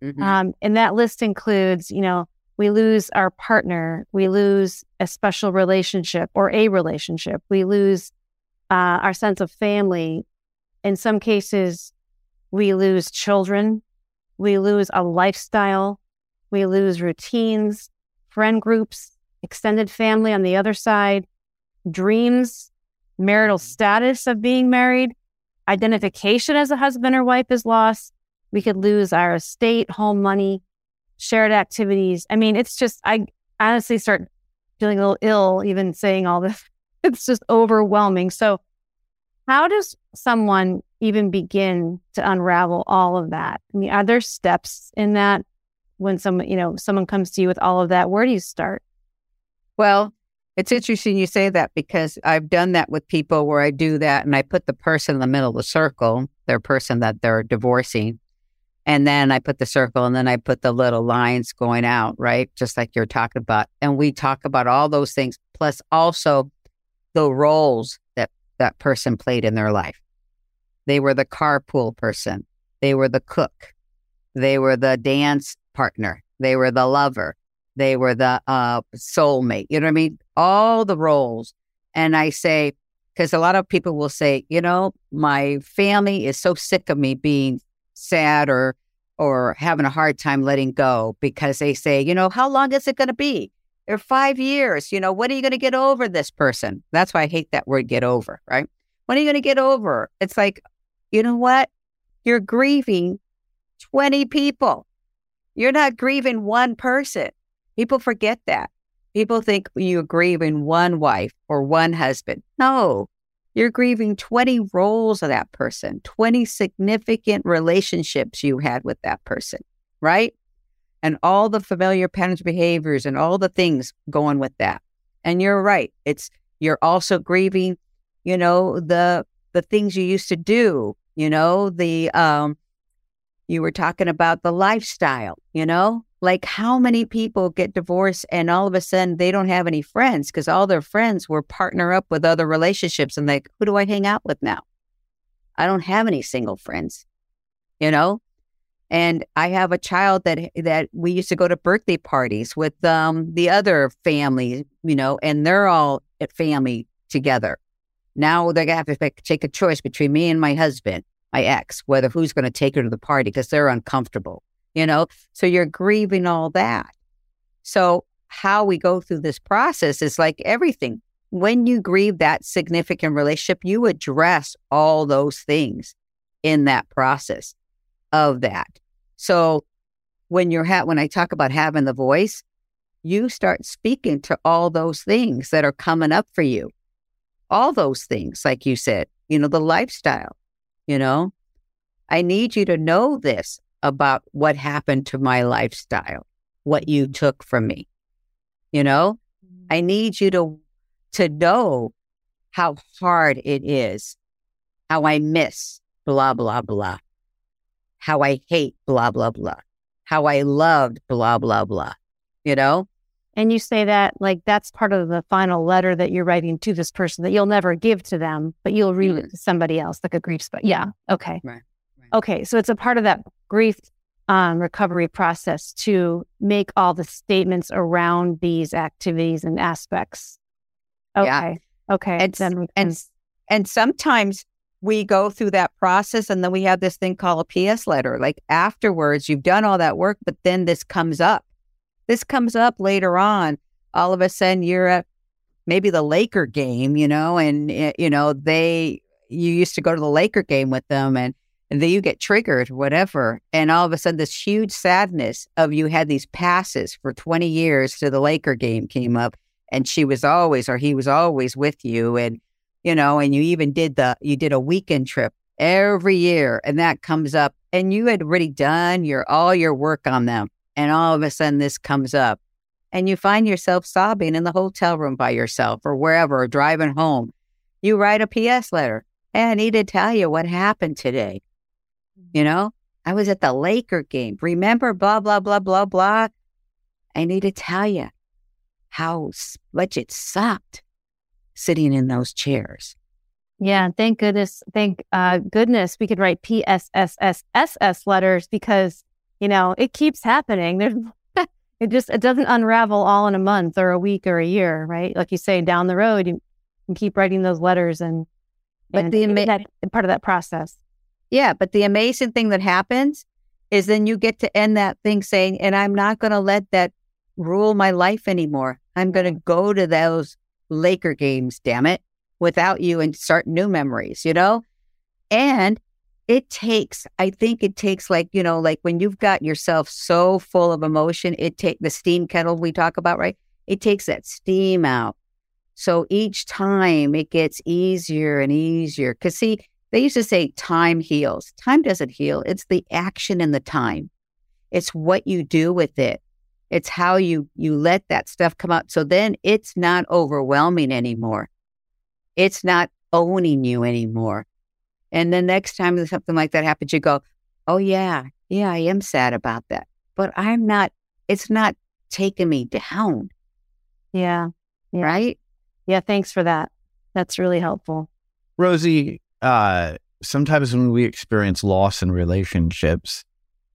Mhm. Um, and that list includes, you know, we lose our partner, we lose a special relationship or a relationship, we lose uh, our sense of family. In some cases, we lose children, we lose a lifestyle, we lose routines, friend groups, extended family on the other side, dreams, marital status of being married, identification as a husband or wife is lost. We could lose our estate, home money, shared activities. I mean, it's just, I honestly start feeling a little ill even saying all this. It's just overwhelming. So, how does someone even begin to unravel all of that? I mean, are there steps in that when someone, you know, someone comes to you with all of that? Where do you start? Well, it's interesting you say that because I've done that with people where I do that and I put the person in the middle of the circle, their person that they're divorcing. And then I put the circle and then I put the little lines going out, right? Just like you're talking about. And we talk about all those things, plus also the roles that that person played in their life. They were the carpool person, they were the cook, they were the dance partner, they were the lover, they were the uh, soulmate. You know what I mean? All the roles. And I say, because a lot of people will say, you know, my family is so sick of me being sad or or having a hard time letting go because they say, you know, how long is it going to be? or five years. You know, when are you going to get over this person? That's why I hate that word get over, right? When are you going to get over? It's like, you know what? You're grieving 20 people. You're not grieving one person. People forget that. People think you're grieving one wife or one husband. No, you're grieving 20 roles of that person, 20 significant relationships you had with that person, right? And all the familiar patterns, behaviors, and all the things going with that. And you're right. It's you're also grieving, you know, the the things you used to do, you know, the um you were talking about the lifestyle, you know, like how many people get divorced and all of a sudden they don't have any friends because all their friends were partner up with other relationships and like, who do I hang out with now? I don't have any single friends, you know? And I have a child that that we used to go to birthday parties with um, the other family, you know, and they're all at family together. Now they're gonna have to take a choice between me and my husband, my ex, whether who's going to take her to the party because they're uncomfortable you know? So you're grieving all that. So how we go through this process is like everything. When you grieve that significant relationship, you address all those things in that process of that. So when you're ha- when I talk about having the voice, you start speaking to all those things that are coming up for you. All those things, like you said, you know, the lifestyle, you know, I need you to know this about what happened to my lifestyle, what you took from me. You know, I mm-hmm. need you to to know how hard it is, how I miss blah blah blah, how I hate blah blah blah, how I loved blah blah blah. You know, and you say that like that's part of the final letter that you're writing to this person that you'll never give to them, but you'll read mm-hmm. it to somebody else, like a grief spot. Yeah. Okay. Right. Okay, so it's a part of that grief um, recovery process to make all the statements around these activities and aspects. Okay. Yeah. Okay. And, and, and sometimes we go through that process and then we have this thing called a PS letter. Like afterwards, you've done all that work, but then this comes up. This comes up later on. All of a sudden, you're at maybe the Laker game, you know, and, eh, you know, they, you used to go to the Laker game with them and and then you get triggered, whatever. And all of a sudden, this huge sadness of you had these passes for 20 years to the Laker game came up, and she was always, or he was always with you. And, you know, and you even did the, you did a weekend trip every year, and that comes up, and you had already done your, all your work on them. And all of a sudden, this comes up, and you find yourself sobbing in the hotel room by yourself or wherever, or driving home. You write a PS letter. Hey, I need to tell you what happened today. You know, I was at the Laker game. Remember, blah, blah, blah, blah, blah. I need to tell you how much it sucked sitting in those chairs. Yeah, thank goodness. Thank uh, goodness we could write PSSSSS letters because, you know, it keeps happening. There's it just it doesn't unravel all in a month or a week or a year, right? Like you say, down the road, you can keep writing those letters and, but and the ama- that, part of that process. Yeah, but the amazing thing that happens is then you get to end that thing saying, and I'm not going to let that rule my life anymore. I'm going to mm. go to those Laker games, damn it, without you and start new memories, you know? And it takes, I think it takes like, you know, like when you've got yourself so full of emotion, it take the steam kettle we talk about, right? It takes that steam out. So each time it gets easier and easier. Cause see, they used to say time heals. Time doesn't heal. It's the action in the time. It's what you do with it. It's how you you let that stuff come out. So then it's not overwhelming anymore. It's not owning you anymore. And the next time something like that happens, you go, "Oh yeah, yeah, I am sad about that." But I'm not. It's not taking me down. Yeah. yeah. Right. Yeah. Thanks for that. That's really helpful. Rosie, uh, sometimes when we experience loss in relationships,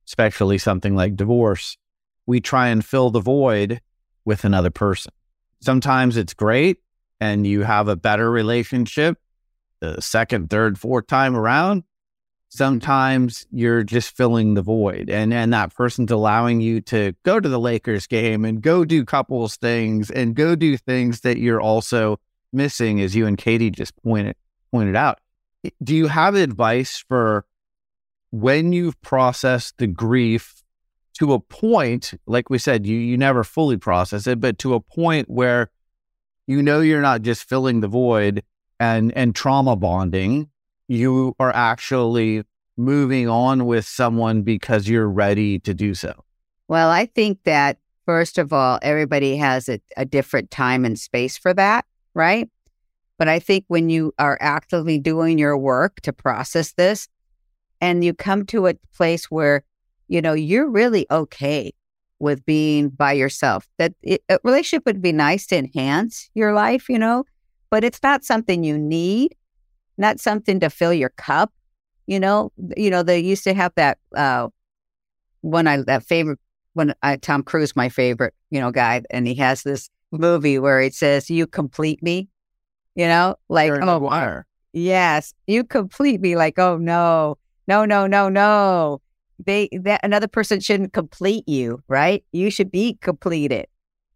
especially something like divorce, we try and fill the void with another person. Sometimes it's great and you have a better relationship the second, third, fourth time around. Sometimes you're just filling the void and, and that person's allowing you to go to the Lakers game and go do couples things and go do things that you're also missing as you and Katie just pointed pointed out. Do you have advice for when you've processed the grief to a point, like we said, you you never fully process it, but to a point where you know you're not just filling the void and and trauma bonding, you are actually moving on with someone because you're ready to do so. Well, I think that first of all, everybody has a, a different time and space for that, right? But I think when you are actively doing your work to process this and you come to a place where, you know, you're really okay with being by yourself, that it, a relationship would be nice to enhance your life, you know, but it's not something you need, not something to fill your cup. You know, you know, they used to have that uh one I that favorite when I Tom Cruise, my favorite, you know, guy, and he has this movie where it says, You complete me you know, like oh, wire. Yes, you complete me. Like, oh no, no, no, no, no. They that another person shouldn't complete you, right? You should be completed.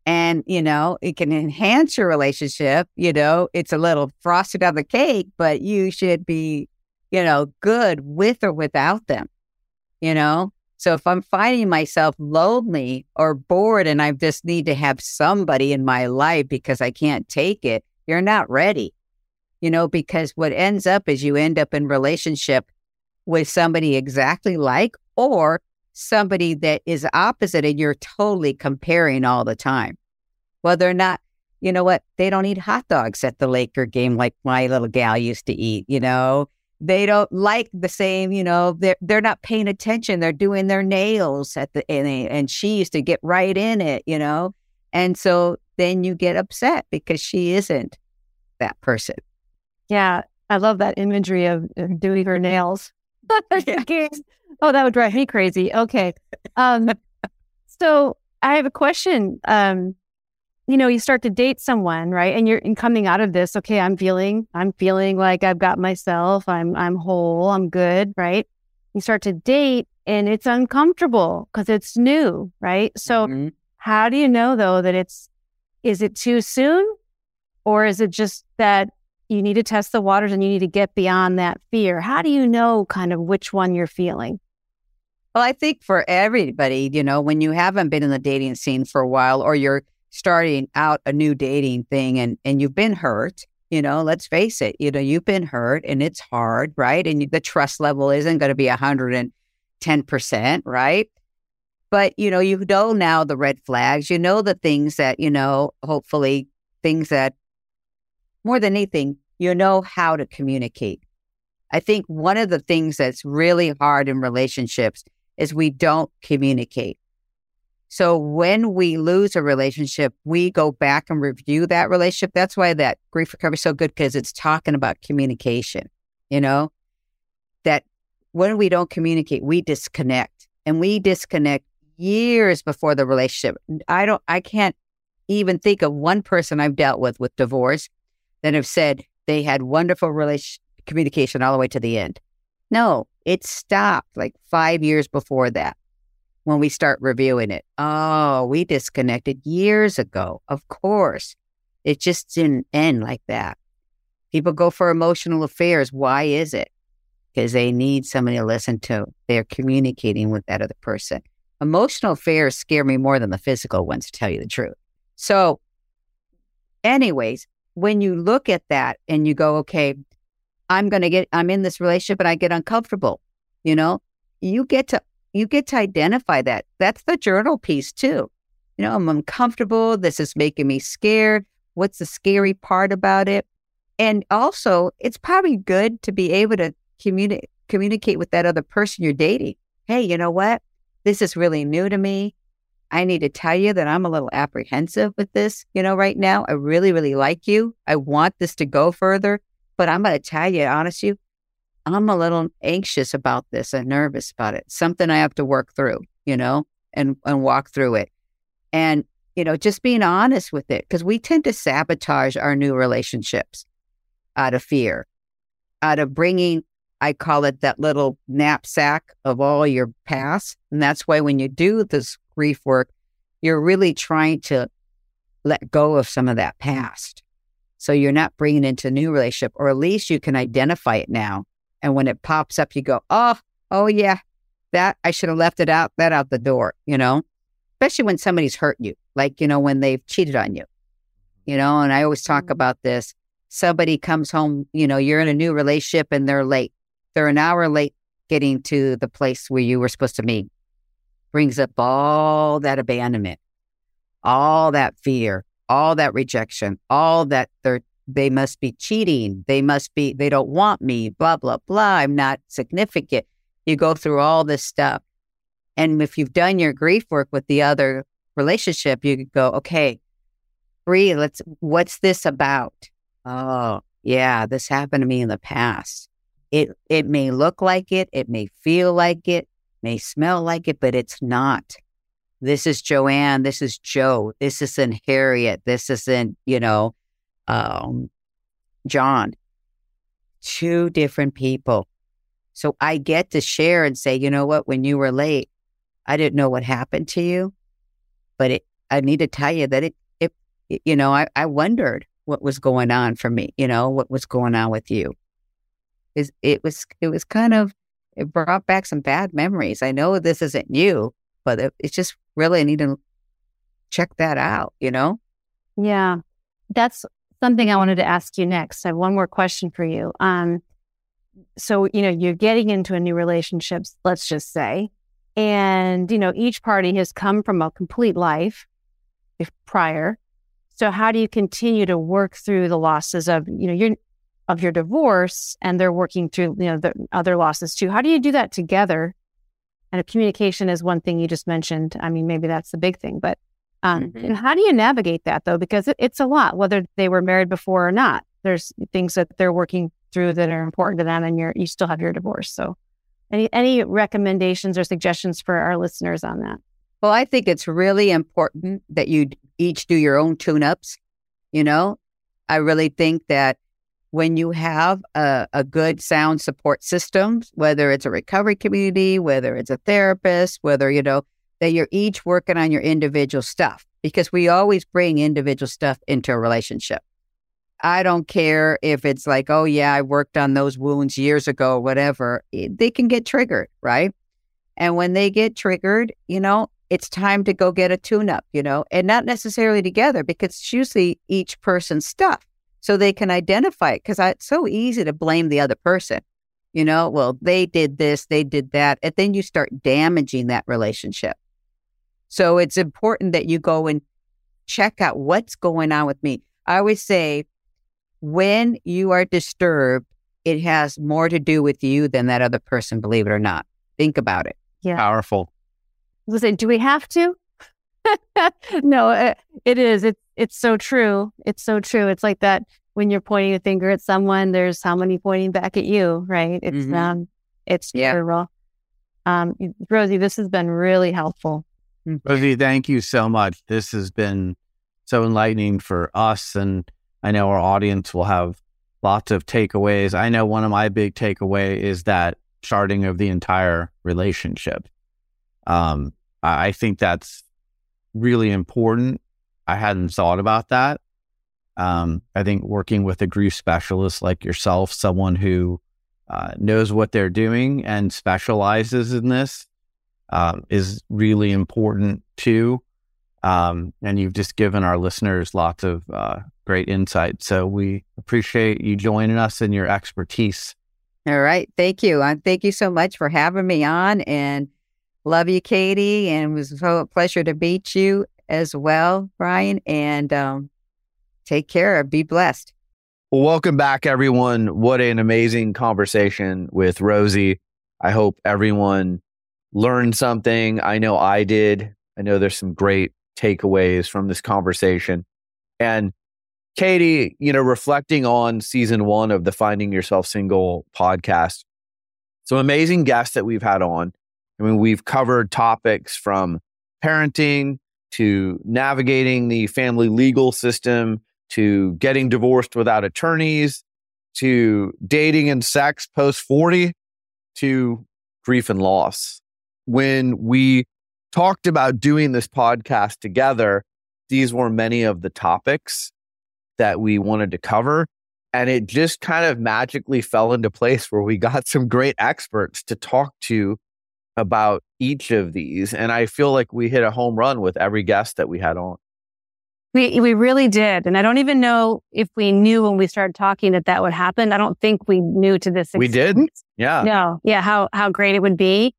And, you know, it can enhance your relationship. You know, it's a little frosted on the cake, but you should be, you know, good with or without them, you know? So if I'm finding myself lonely or bored and I just need to have somebody in my life because I can't take it, you're not ready, you know, because what ends up is you end up in relationship with somebody exactly like or somebody that is opposite and you're totally comparing all the time. Well, they're not, you know what? They don't eat hot dogs at the Laker game like my little gal used to eat, you know? They don't like the same, you know, they're, they're not paying attention. They're doing their nails at the, and, they, and she used to get right in it, you know? And so then you get upset because she isn't that person. Yeah, I love that imagery of doing her nails. oh, that would drive me crazy. Okay. Um, so I have a question. Um, you know, you start to date someone, right? And you're in coming out of this, okay, I'm feeling, I'm feeling like I've got myself, I'm I'm whole, I'm good, right? You start to date and it's uncomfortable because it's new, right? So mm-hmm. how do you know though that it's is it too soon? Or is it just that you need to test the waters and you need to get beyond that fear? How do you know kind of which one you're feeling? Well, I think for everybody, you know, when you haven't been in the dating scene for a while or you're starting out a new dating thing and and you've been hurt, you know, let's face it, you know, you've been hurt and it's hard, right? And the trust level isn't going to be 110%, right? But, you know, you know now the red flags, you know the things that, you know, hopefully things that more than anything, you know how to communicate. I think one of the things that's really hard in relationships is we don't communicate. So when we lose a relationship, we go back and review that relationship. That's why that grief recovery is so good because it's talking about communication, you know, that when we don't communicate, we disconnect and we disconnect years before the relationship. I don't, I can't even think of one person I've dealt with with divorce that have said they had wonderful relation communication all the way to the end. No, it stopped like five years before that when we start reviewing it. Oh, we disconnected years ago. Of course. It just didn't end like that. People go for emotional affairs. Why is it? Because they need somebody to listen to. They're communicating with that other person. Emotional affairs scare me more than the physical ones, to tell you the truth. So, anyways, when you look at that and you go, okay, I'm going to get, I'm in this relationship and I get uncomfortable, you know, you get to, you get to identify that. That's the journal piece too. You know, I'm uncomfortable. This is making me scared. What's the scary part about it? And also, it's probably good to be able to communicate communicate with that other person you're dating. Hey, you know what? This is really new to me. I need to tell you that I'm a little apprehensive with this, you know, right now. I really, really like you. I want this to go further, but I'm going to tell you, honestly, I'm a little anxious about this and nervous about it. Something I have to work through, you know, and, and walk through it. And, you know, just being honest with it, because we tend to sabotage our new relationships out of fear, out of bringing I call it that little knapsack of all your past. And that's why when you do this grief work, you're really trying to let go of some of that past. So you're not bringing it into a new relationship, or at least you can identify it now. And when it pops up, you go, oh, oh yeah, that I should have left it out, that out the door, you know, especially when somebody's hurt you, like, you know, when they've cheated on you, you know, and I always talk mm-hmm. about this. Somebody comes home, you know, you're in a new relationship and they're late. They're an hour late getting to the place where you were supposed to meet. Brings up all that abandonment, all that fear, all that rejection, all that they're they must be cheating. They must be, they don't want me, blah, blah, blah. I'm not significant. You go through all this stuff. And if you've done your grief work with the other relationship, you could go, okay, breathe. Let's, what's this about? Oh, yeah, this happened to me in the past. It, it may look like it. It may feel like it, may smell like it, but it's not. This is Joanne. This is Joe. This isn't Harriet. This isn't, you know, um, John. Two different people. So I get to share and say, you know what, when you were late, I didn't know what happened to you, but it, I need to tell you that it, it, it you know, I, I wondered what was going on for me, you know, what was going on with you. Is it was, it was kind of, it brought back some bad memories. I know this isn't you, but it, it's just really, I need to check that out, you know? Yeah. That's something I wanted to ask you next. I have one more question for you. Um, so you know you're getting into a new relationship let's just say and you know each party has come from a complete life prior so how do you continue to work through the losses of you know your of your divorce and they're working through you know the other losses too how do you do that together and communication is one thing you just mentioned i mean maybe that's the big thing but um, mm-hmm. and how do you navigate that though because it, it's a lot whether they were married before or not there's things that they're working through that are important to them and you're you still have your divorce. So any any recommendations or suggestions for our listeners on that? Well, I think it's really important that you each do your own tune-ups. You know, I really think that when you have a, a good sound support system, whether it's a recovery community, whether it's a therapist, whether, you know, that you're each working on your individual stuff because we always bring individual stuff into a relationship. I don't care if it's like, oh, yeah, I worked on those wounds years ago, or whatever. They can get triggered, right? And when they get triggered, you know, it's time to go get a tune up, you know, and not necessarily together because it's usually each person's stuff. So they can identify it because it's so easy to blame the other person. You know, well, they did this, they did that. And then you start damaging that relationship. So it's important that you go and check out what's going on with me. I always say, when you are disturbed, it has more to do with you than that other person, believe it or not. Think about it. Yeah. Powerful. Listen, do we have to? no, it, uh, it is. It's it's so true. It's so true. It's like that when you're pointing a finger at someone, there's how many pointing back at you, right? It's mm-hmm. um it's yeah. Um Rosie, this has been really helpful. Rosie, thank you so much. This has been so enlightening for us and I know our audience will have lots of takeaways. I know one of my big takeaway is that charting of the entire relationship. Um, I think that's really important. I hadn't thought about that. Um, I think working with a grief specialist like yourself, someone who uh, knows what they're doing and specializes in this, um, is really important too. Um, and you've just given our listeners lots of uh, great insight. So we appreciate you joining us and your expertise. All right. Thank you. Uh, thank you so much for having me on and love you, Katie. And it was a pleasure to meet you as well, Brian. And um, take care. Be blessed. Well, welcome back, everyone. What an amazing conversation with Rosie. I hope everyone learned something. I know I did. I know there's some great takeaways from this conversation. And Katie, you know, reflecting on season one of the Finding Yourself Single podcast, some amazing guests that we've had on. I mean, we've covered topics from parenting to navigating the family legal system to getting divorced without attorneys to dating and sex post 40 to grief and loss. When we talked about doing this podcast together, these were many of the topics that we wanted to cover. And it just kind of magically fell into place where we got some great experts to talk to about each of these. And I feel like we hit a home run with every guest that we had on. We we really did, and I don't even know if we knew when we started talking that that would happen. I don't think we knew to this. Extent. We did, yeah. No, yeah. How how great it would be.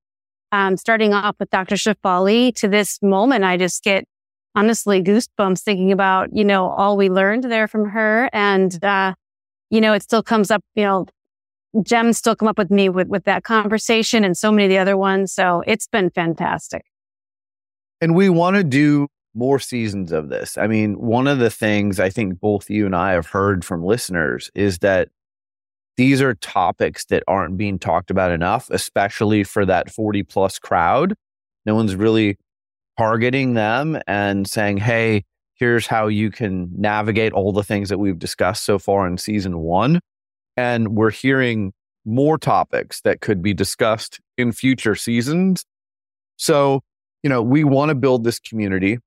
Um, starting off with Dr. Shefali to this moment, I just get honestly goosebumps thinking about you know all we learned there from her, and uh, you know it still comes up. You know, gems still come up with me with with that conversation and so many of the other ones. So it's been fantastic. And we want to do more seasons of this. I mean, one of the things I think both you and I have heard from listeners is that these are topics that aren't being talked about enough, especially for that 40 plus crowd. No one's really targeting them and saying, hey, here's how you can navigate all the things that we've discussed so far in season one. And we're hearing more topics that could be discussed in future seasons. So, you know, we want to build this community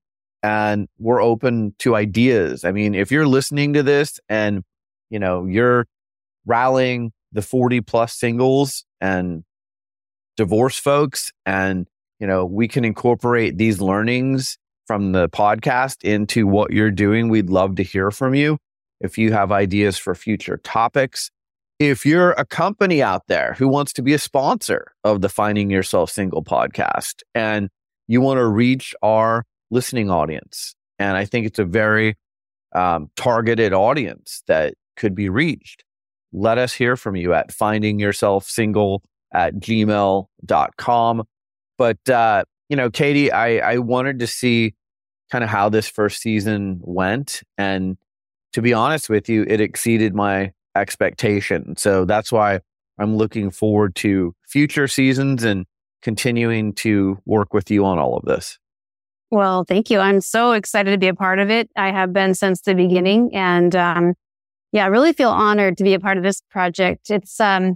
and we're open to ideas. I mean, if you're listening to this and, you know, you're rallying the 40 plus singles and divorce folks and, you know, we can incorporate these learnings from the podcast into what you're doing. We'd love to hear from you. If you have ideas for future topics, if you're a company out there who wants to be a sponsor of the Finding Yourself Single podcast and you want to reach our listening audience. And I think it's a very um, targeted audience that could be reached. Let us hear from you at finding yourself single at gmail.com. But, uh, you know, Katie, I, I wanted to see kind of how this first season went. And to be honest with you, it exceeded my expectation. So that's why I'm looking forward to future seasons and continuing to work with you on all of this. Well, thank you. I'm so excited to be a part of it. I have been since the beginning, and um, yeah, I really feel honored to be a part of this project. It's um,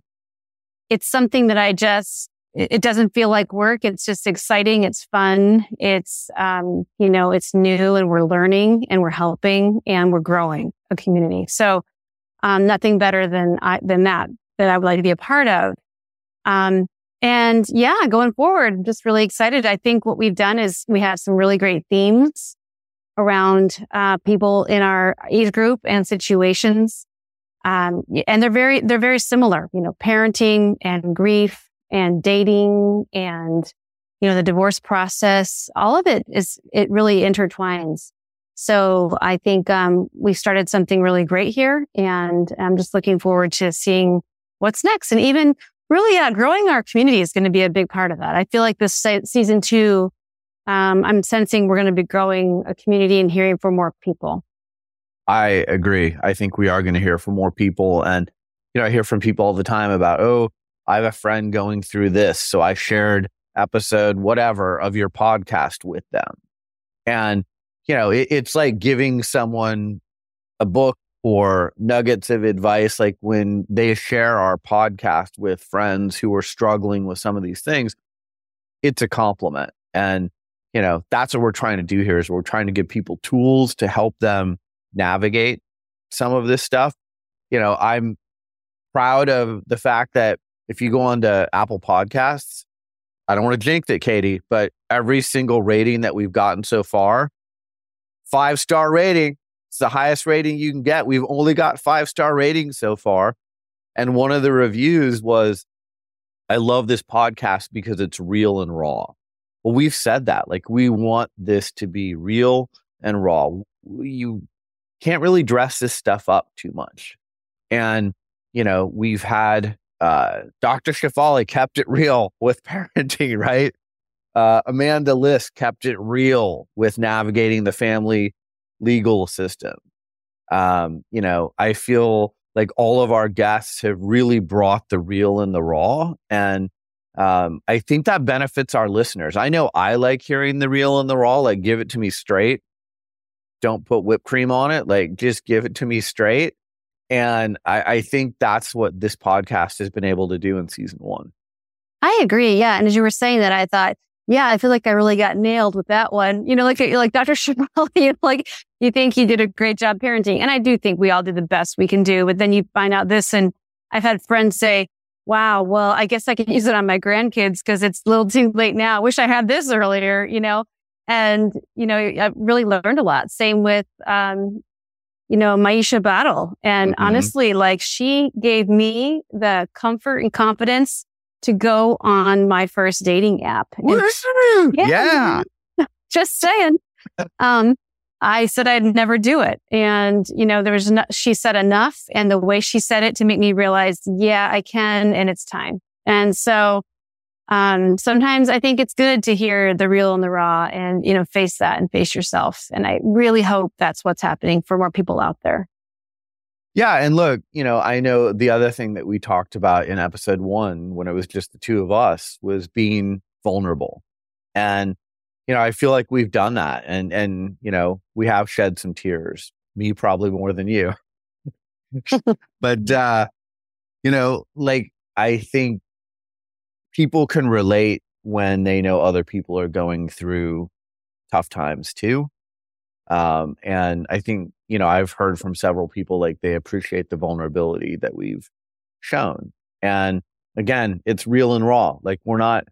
it's something that I just it doesn't feel like work. It's just exciting. It's fun. It's um, you know, it's new, and we're learning, and we're helping, and we're growing a community. So, um, nothing better than I, than that that I would like to be a part of. Um, and yeah, going forward, I'm just really excited. I think what we've done is we have some really great themes around uh, people in our age group and situations. Um, and they're very, they're very similar, you know, parenting and grief and dating and, you know, the divorce process, all of it is, it really intertwines. So I think, um, we started something really great here and I'm just looking forward to seeing what's next. And even really, yeah, growing our community is going to be a big part of that. I feel like this season two, um, I'm sensing we're going to be growing a community and hearing from more people. I agree. I think we are going to hear from more people. And, you know, I hear from people all the time about, oh, I have a friend going through this. So I shared episode, whatever, of your podcast with them. And, you know, it, it's like giving someone a book or nuggets of advice, like when they share our podcast with friends who are struggling with some of these things, it's a compliment. And, you know, that's what we're trying to do here is we're trying to give people tools to help them navigate some of this stuff. You know, I'm proud of the fact that if you go on to Apple Podcasts, I don't want to jinx it, Katie, but every single rating that we've gotten so far, five star rating, it's the highest rating you can get. We've only got five star ratings so far. And one of the reviews was, I love this podcast because it's real and raw. Well, we've said that. Like, we want this to be real and raw. You can't really dress this stuff up too much. And, you know, we've had uh, Dr. Shefali kept it real with parenting, right? Uh, Amanda List kept it real with navigating the family legal system. Um, you know, I feel like all of our guests have really brought the real and the raw. And um, I think that benefits our listeners. I know I like hearing the real and the raw, like give it to me straight. Don't put whipped cream on it. Like just give it to me straight. And I, I think that's what this podcast has been able to do in season one. I agree. Yeah. And as you were saying that, I thought, yeah, I feel like I really got nailed with that one. You know, like like Dr. You know, like you think he did a great job parenting. And I do think we all do the best we can do. But then you find out this and I've had friends say, wow, well, I guess I can use it on my grandkids because it's a little too late now. I wish I had this earlier, you know? And, you know, I really learned a lot. Same with, um, you know, Maisha Battle. And mm-hmm. honestly, like she gave me the comfort and confidence to go on my first dating app. And, yeah. yeah. Just saying. Um, I said I'd never do it. And, you know, there was, no, she said enough and the way she said it to make me realize, yeah, I can and it's time. And so, um, sometimes I think it's good to hear the real and the raw and, you know, face that and face yourself. And I really hope that's what's happening for more people out there. Yeah. And look, you know, I know the other thing that we talked about in episode one when it was just the two of us was being vulnerable. And you know, I feel like we've done that and, and, you know, we have shed some tears, me probably more than you. but, uh, you know, like I think people can relate when they know other people are going through tough times too. Um, and I think, you know, I've heard from several people like they appreciate the vulnerability that we've shown. And again, it's real and raw. Like we're not,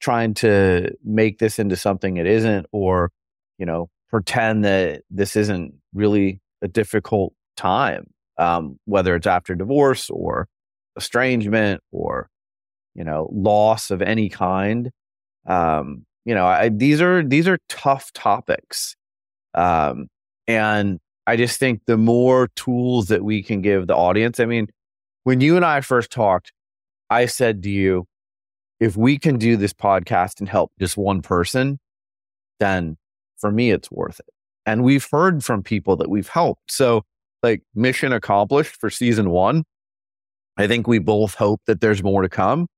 trying to make this into something it isn't or, you know, pretend that this isn't really a difficult time, um, whether it's after divorce or estrangement or, you know, loss of any kind. Um, you know, I, these are these are tough topics, um, and I just think the more tools that we can give the audience. I mean, when you and I first talked, I said to you, if we can do this podcast and help just one person, then for me, it's worth it. And we've heard from people that we've helped. So, like, mission accomplished for season one. I think we both hope that there's more to come,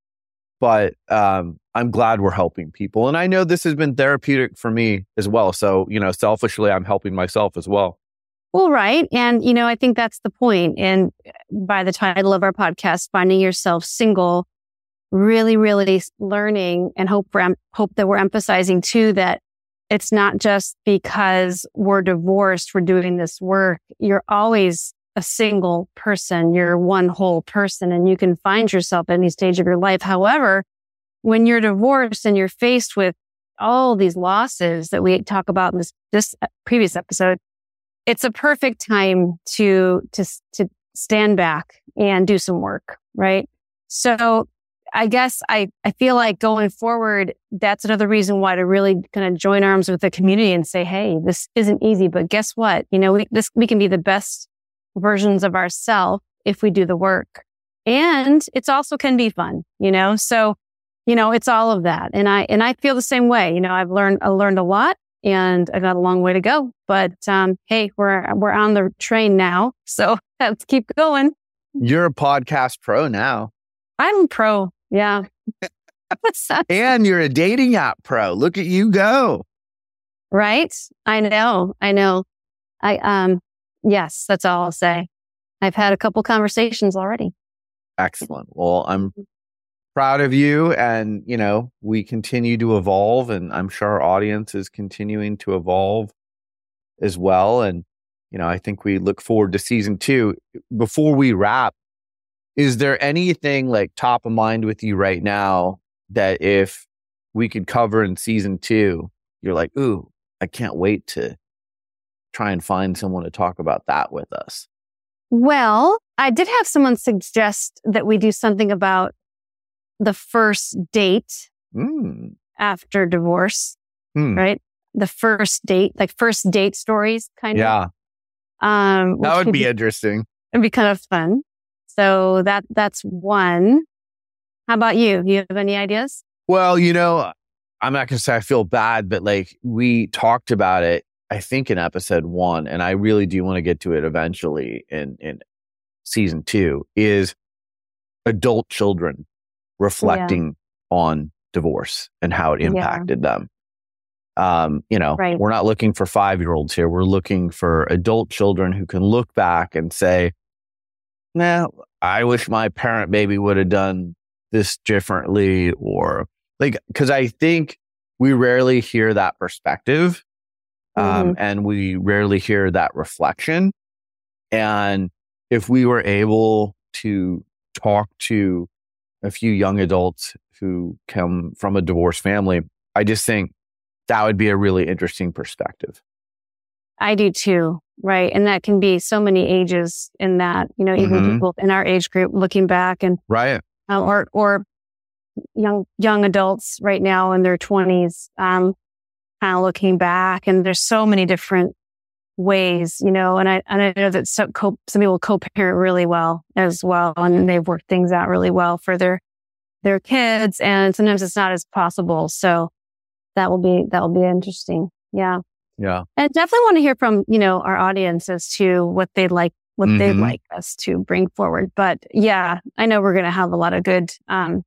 but um, I'm glad we're helping people. And I know this has been therapeutic for me as well. So, you know, selfishly, I'm helping myself as well. Well, right. And, you know, I think that's the point. And eh, by the title of our podcast, Finding Yourself Single, really, really learning and hope for, hope that we're emphasizing too that it's not just because we're divorced, we're doing this work. You're always a single person. You're one whole person and you can find yourself at any stage of your life. However, when you're divorced and you're faced with all these losses that we talk about in this, this eh, previous episode, it's a perfect time to, to, to stand back and do some work, right? So I guess I, I feel like going forward, that's another reason why to really kind of join arms with the community and say, Hey, this isn't easy, but guess what? You know, we, this, we can be the best versions of ourselves if we do the work. And it's also can be fun, you know? So, you know, it's all of that. And I, and I feel the same way. You know, I've learned, I learned a lot and I got a long way to go, but, um, Hey, we're, we're on the train now. So let's keep going. You're a podcast pro now. I'm pro. Yeah. and you're a dating app pro. Look at you go. Right? I know. I know. I um yes, that's all I'll say. I've had a couple conversations already. Excellent. Well, I'm proud of you and, you know, we continue to evolve and I'm sure our audience is continuing to evolve as well and you know, I think we look forward to season 2. Before we wrap, is there anything like top of mind with you right now that if we could cover in season two, you're like, ooh, I can't wait to try and find someone to talk about that with us? Well, I did have someone suggest that we do something about the first date mm. after divorce, mm. right? The first date, like first date stories, kind yeah. of. Yeah. Um, that would be, be interesting. It'd be kind of fun. So that that's one. How about you? Do you have any ideas? Well, you know, I'm not going to say I feel bad, but like we talked about it, I think in episode one, and I really do want to get to it eventually in, in season two is adult children reflecting yeah. on divorce and how it impacted yeah. them. Um, you know, right. we're not looking for five year olds here. We're looking for adult children who can look back and say, nah, I wish my parent maybe would have done this differently or like, cause I think we rarely hear that perspective. Um, Mm-hmm. and we rarely hear that reflection. And if we were able to talk to a few young adults who come from a divorced family, I just think that would be a really interesting perspective. I do too. Right. And that can be so many ages in that, you know, even Mhm. people in our age group looking back and, Right. uh, or, or young, young adults right now in their twenties, um, kind of looking back and there's so many different ways, you know, and I, and I know that some, co- some people co-parent really well as well. And they've worked things out really well for their, their kids. And sometimes it's not as possible. So that will be, that will be interesting. Yeah. Yeah. And definitely want to hear from, you know, our audience as to what they'd like, what they'd Mhm. like us to bring forward. But yeah, I know we're going to have a lot of good, um,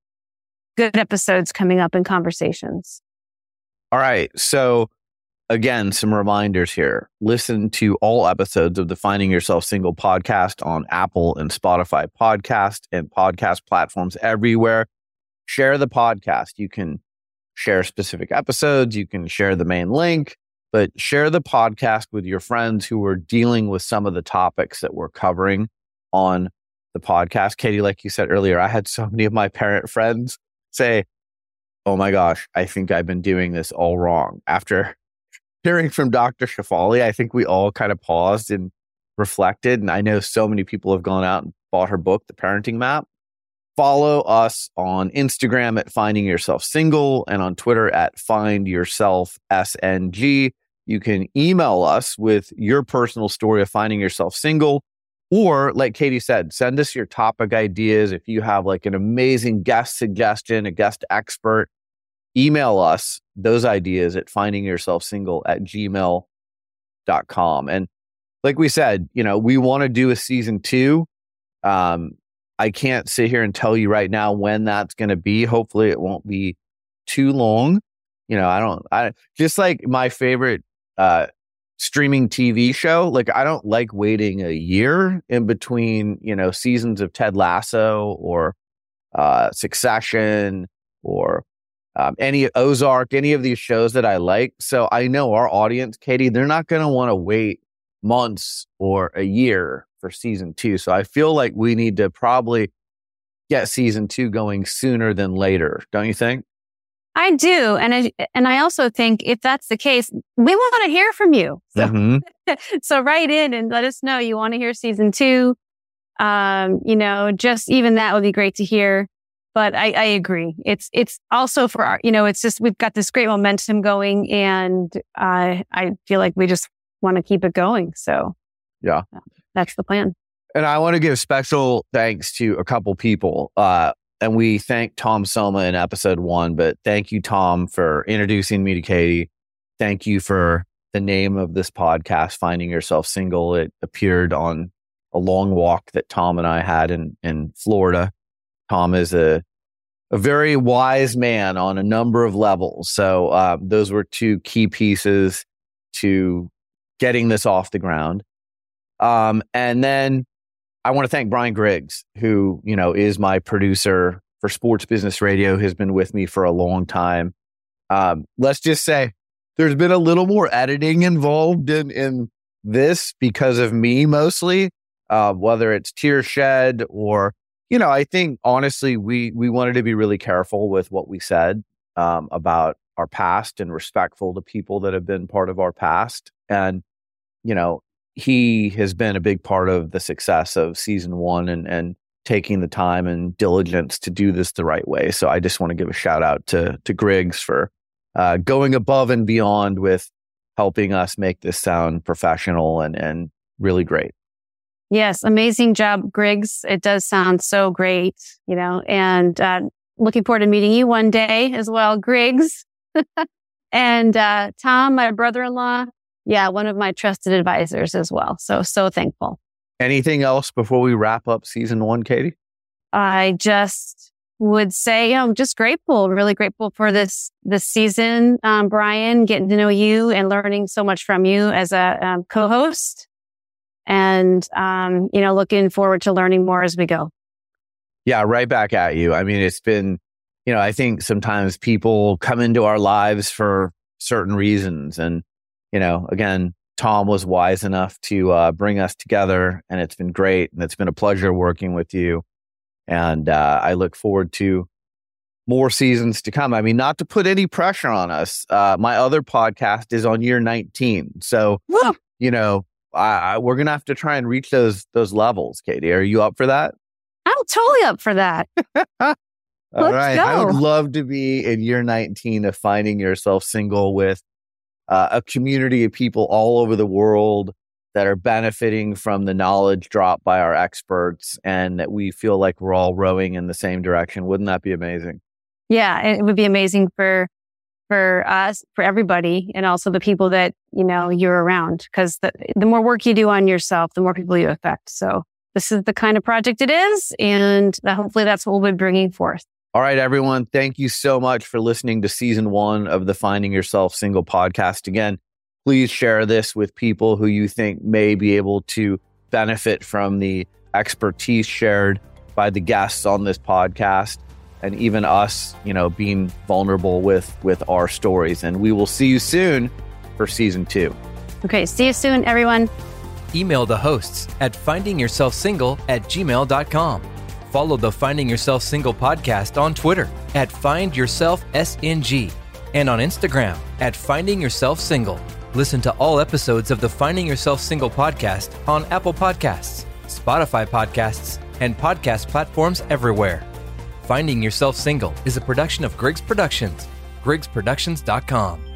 good episodes coming up in conversations. All right. So again, some reminders here. Listen to all episodes of the Finding Yourself Single podcast on Apple and Spotify podcast and podcast platforms everywhere. Share the podcast. You can share specific episodes. You can share the main link, but share the podcast with your friends who are dealing with some of the topics that we're covering on the podcast. Katie, like you said earlier, I had so many of my parent friends say, Oh my gosh, I think I've been doing this all wrong. After hearing from Dr. Shefali, I think we all kind of paused and reflected. And I know so many people have gone out and bought her book, The Parenting Map. Follow us on Instagram at Finding Yourself Single and on Twitter at Find Yourself SNG. You can email us with your personal story of finding yourself single. Or, like Katie said, send us your topic ideas. If you have like an amazing guest suggestion, a guest expert, email us those ideas at findingyourselfsingle at gmail.com. And like we said, you know, we want to do a season two. Um, I can't sit here and tell you right now when that's going to be. Hopefully, it won't be too long. You know, I don't, I just like my favorite uh, streaming TV show. Like, I don't like waiting a year in between, you know, seasons of Ted Lasso or uh, Succession or um, any Ozark, any of these shows that I like. So I know our audience, Katie, they're not going to want to wait months or a year for season two. So I feel like we need to probably get season two going sooner than later. Don't you think? I do. And I, and I also think if that's the case, we want to hear from you. So, Mhm. so write in and let us know you want to hear season two. Um, you know, just even that would be great to hear. But I, I agree. It's, it's also for our, you know, it's just, we've got this great momentum going and I, I feel like we just want to keep it going. So Yeah. that's the plan. And I want to give special thanks to a couple people. Uh, and we thank Tom Selma in episode one, but thank you, Tom, for introducing me to Katie. Thank you for the name of this podcast, Finding Yourself Single. It appeared on a long walk that Tom and I had in, in Florida. Tom is a, a very wise man on a number of levels. So uh, those were two key pieces to getting this off the ground. Um, and then I want to thank Brian Griggs, who, you know, is my producer for Sports Business Radio, has been with me for a long time. Um, let's just say there's been a little more editing involved in, in this because of me mostly, uh, whether it's tear shed or, you know, I think honestly, we, we wanted to be really careful with what we said, um, about our past and respectful to people that have been part of our past. And, you know, he has been a big part of the success of season one and, and taking the time and diligence to do this the right way. So I just want to give a shout out to, to Griggs for uh, going above and beyond with helping us make this sound professional and, and really great. Yes, amazing job, Griggs. It does sound so great, you know, and uh, looking forward to meeting you one day as well, Griggs. and uh, Tom, my brother in law, yeah, one of my trusted advisors as well. So, so thankful. Anything else before we wrap up season one, Katie? I just would say, you know, just grateful, really grateful for this this season, um, Brian, getting to know you and learning so much from you as a um, co-host. And, um, you know, looking forward to learning more as we go. Yeah, right back at you. I mean, it's been, you know, I think sometimes people come into our lives for certain reasons. And, you know, again, Tom was wise enough to uh, bring us together, and it's been great. And it's been a pleasure working with you. And uh, I look forward to more seasons to come. I mean, not to put any pressure on us. Uh, my other podcast is on year 19. So, you know, I, I, we're going to have to try and reach those those levels. Katie, are you up for that? I'm totally up for that. All right. Go. I would love to be in year 19 of finding yourself single with uh, a community of people all over the world that are benefiting from the knowledge dropped by our experts and that we feel like we're all rowing in the same direction. Wouldn't that be amazing? Yeah, it would be amazing for for us, for everybody, and also the people that you know you're around. Because the the more work you do on yourself, the more people you affect. So this is the kind of project it is, and hopefully that's what we'll be bringing forth. All right, everyone. Thank you so much for listening to season one of the Finding Yourself Single podcast. Again, please share this with people who you think may be able to benefit from the expertise shared by the guests on this podcast and even us, you know, being vulnerable with with our stories. And we will see you soon for season two. Okay, see you soon, everyone. Email the hosts at findingyourselfsingle at gmail.com. Follow the Finding Yourself Single podcast on Twitter at FindYourselfSNG and on Instagram at Finding Yourself Single. Listen to all episodes of the Finding Yourself Single podcast on Apple Podcasts, Spotify Podcasts, and podcast platforms everywhere. Finding Yourself Single is a production of Griggs Productions, griggsproductions.com.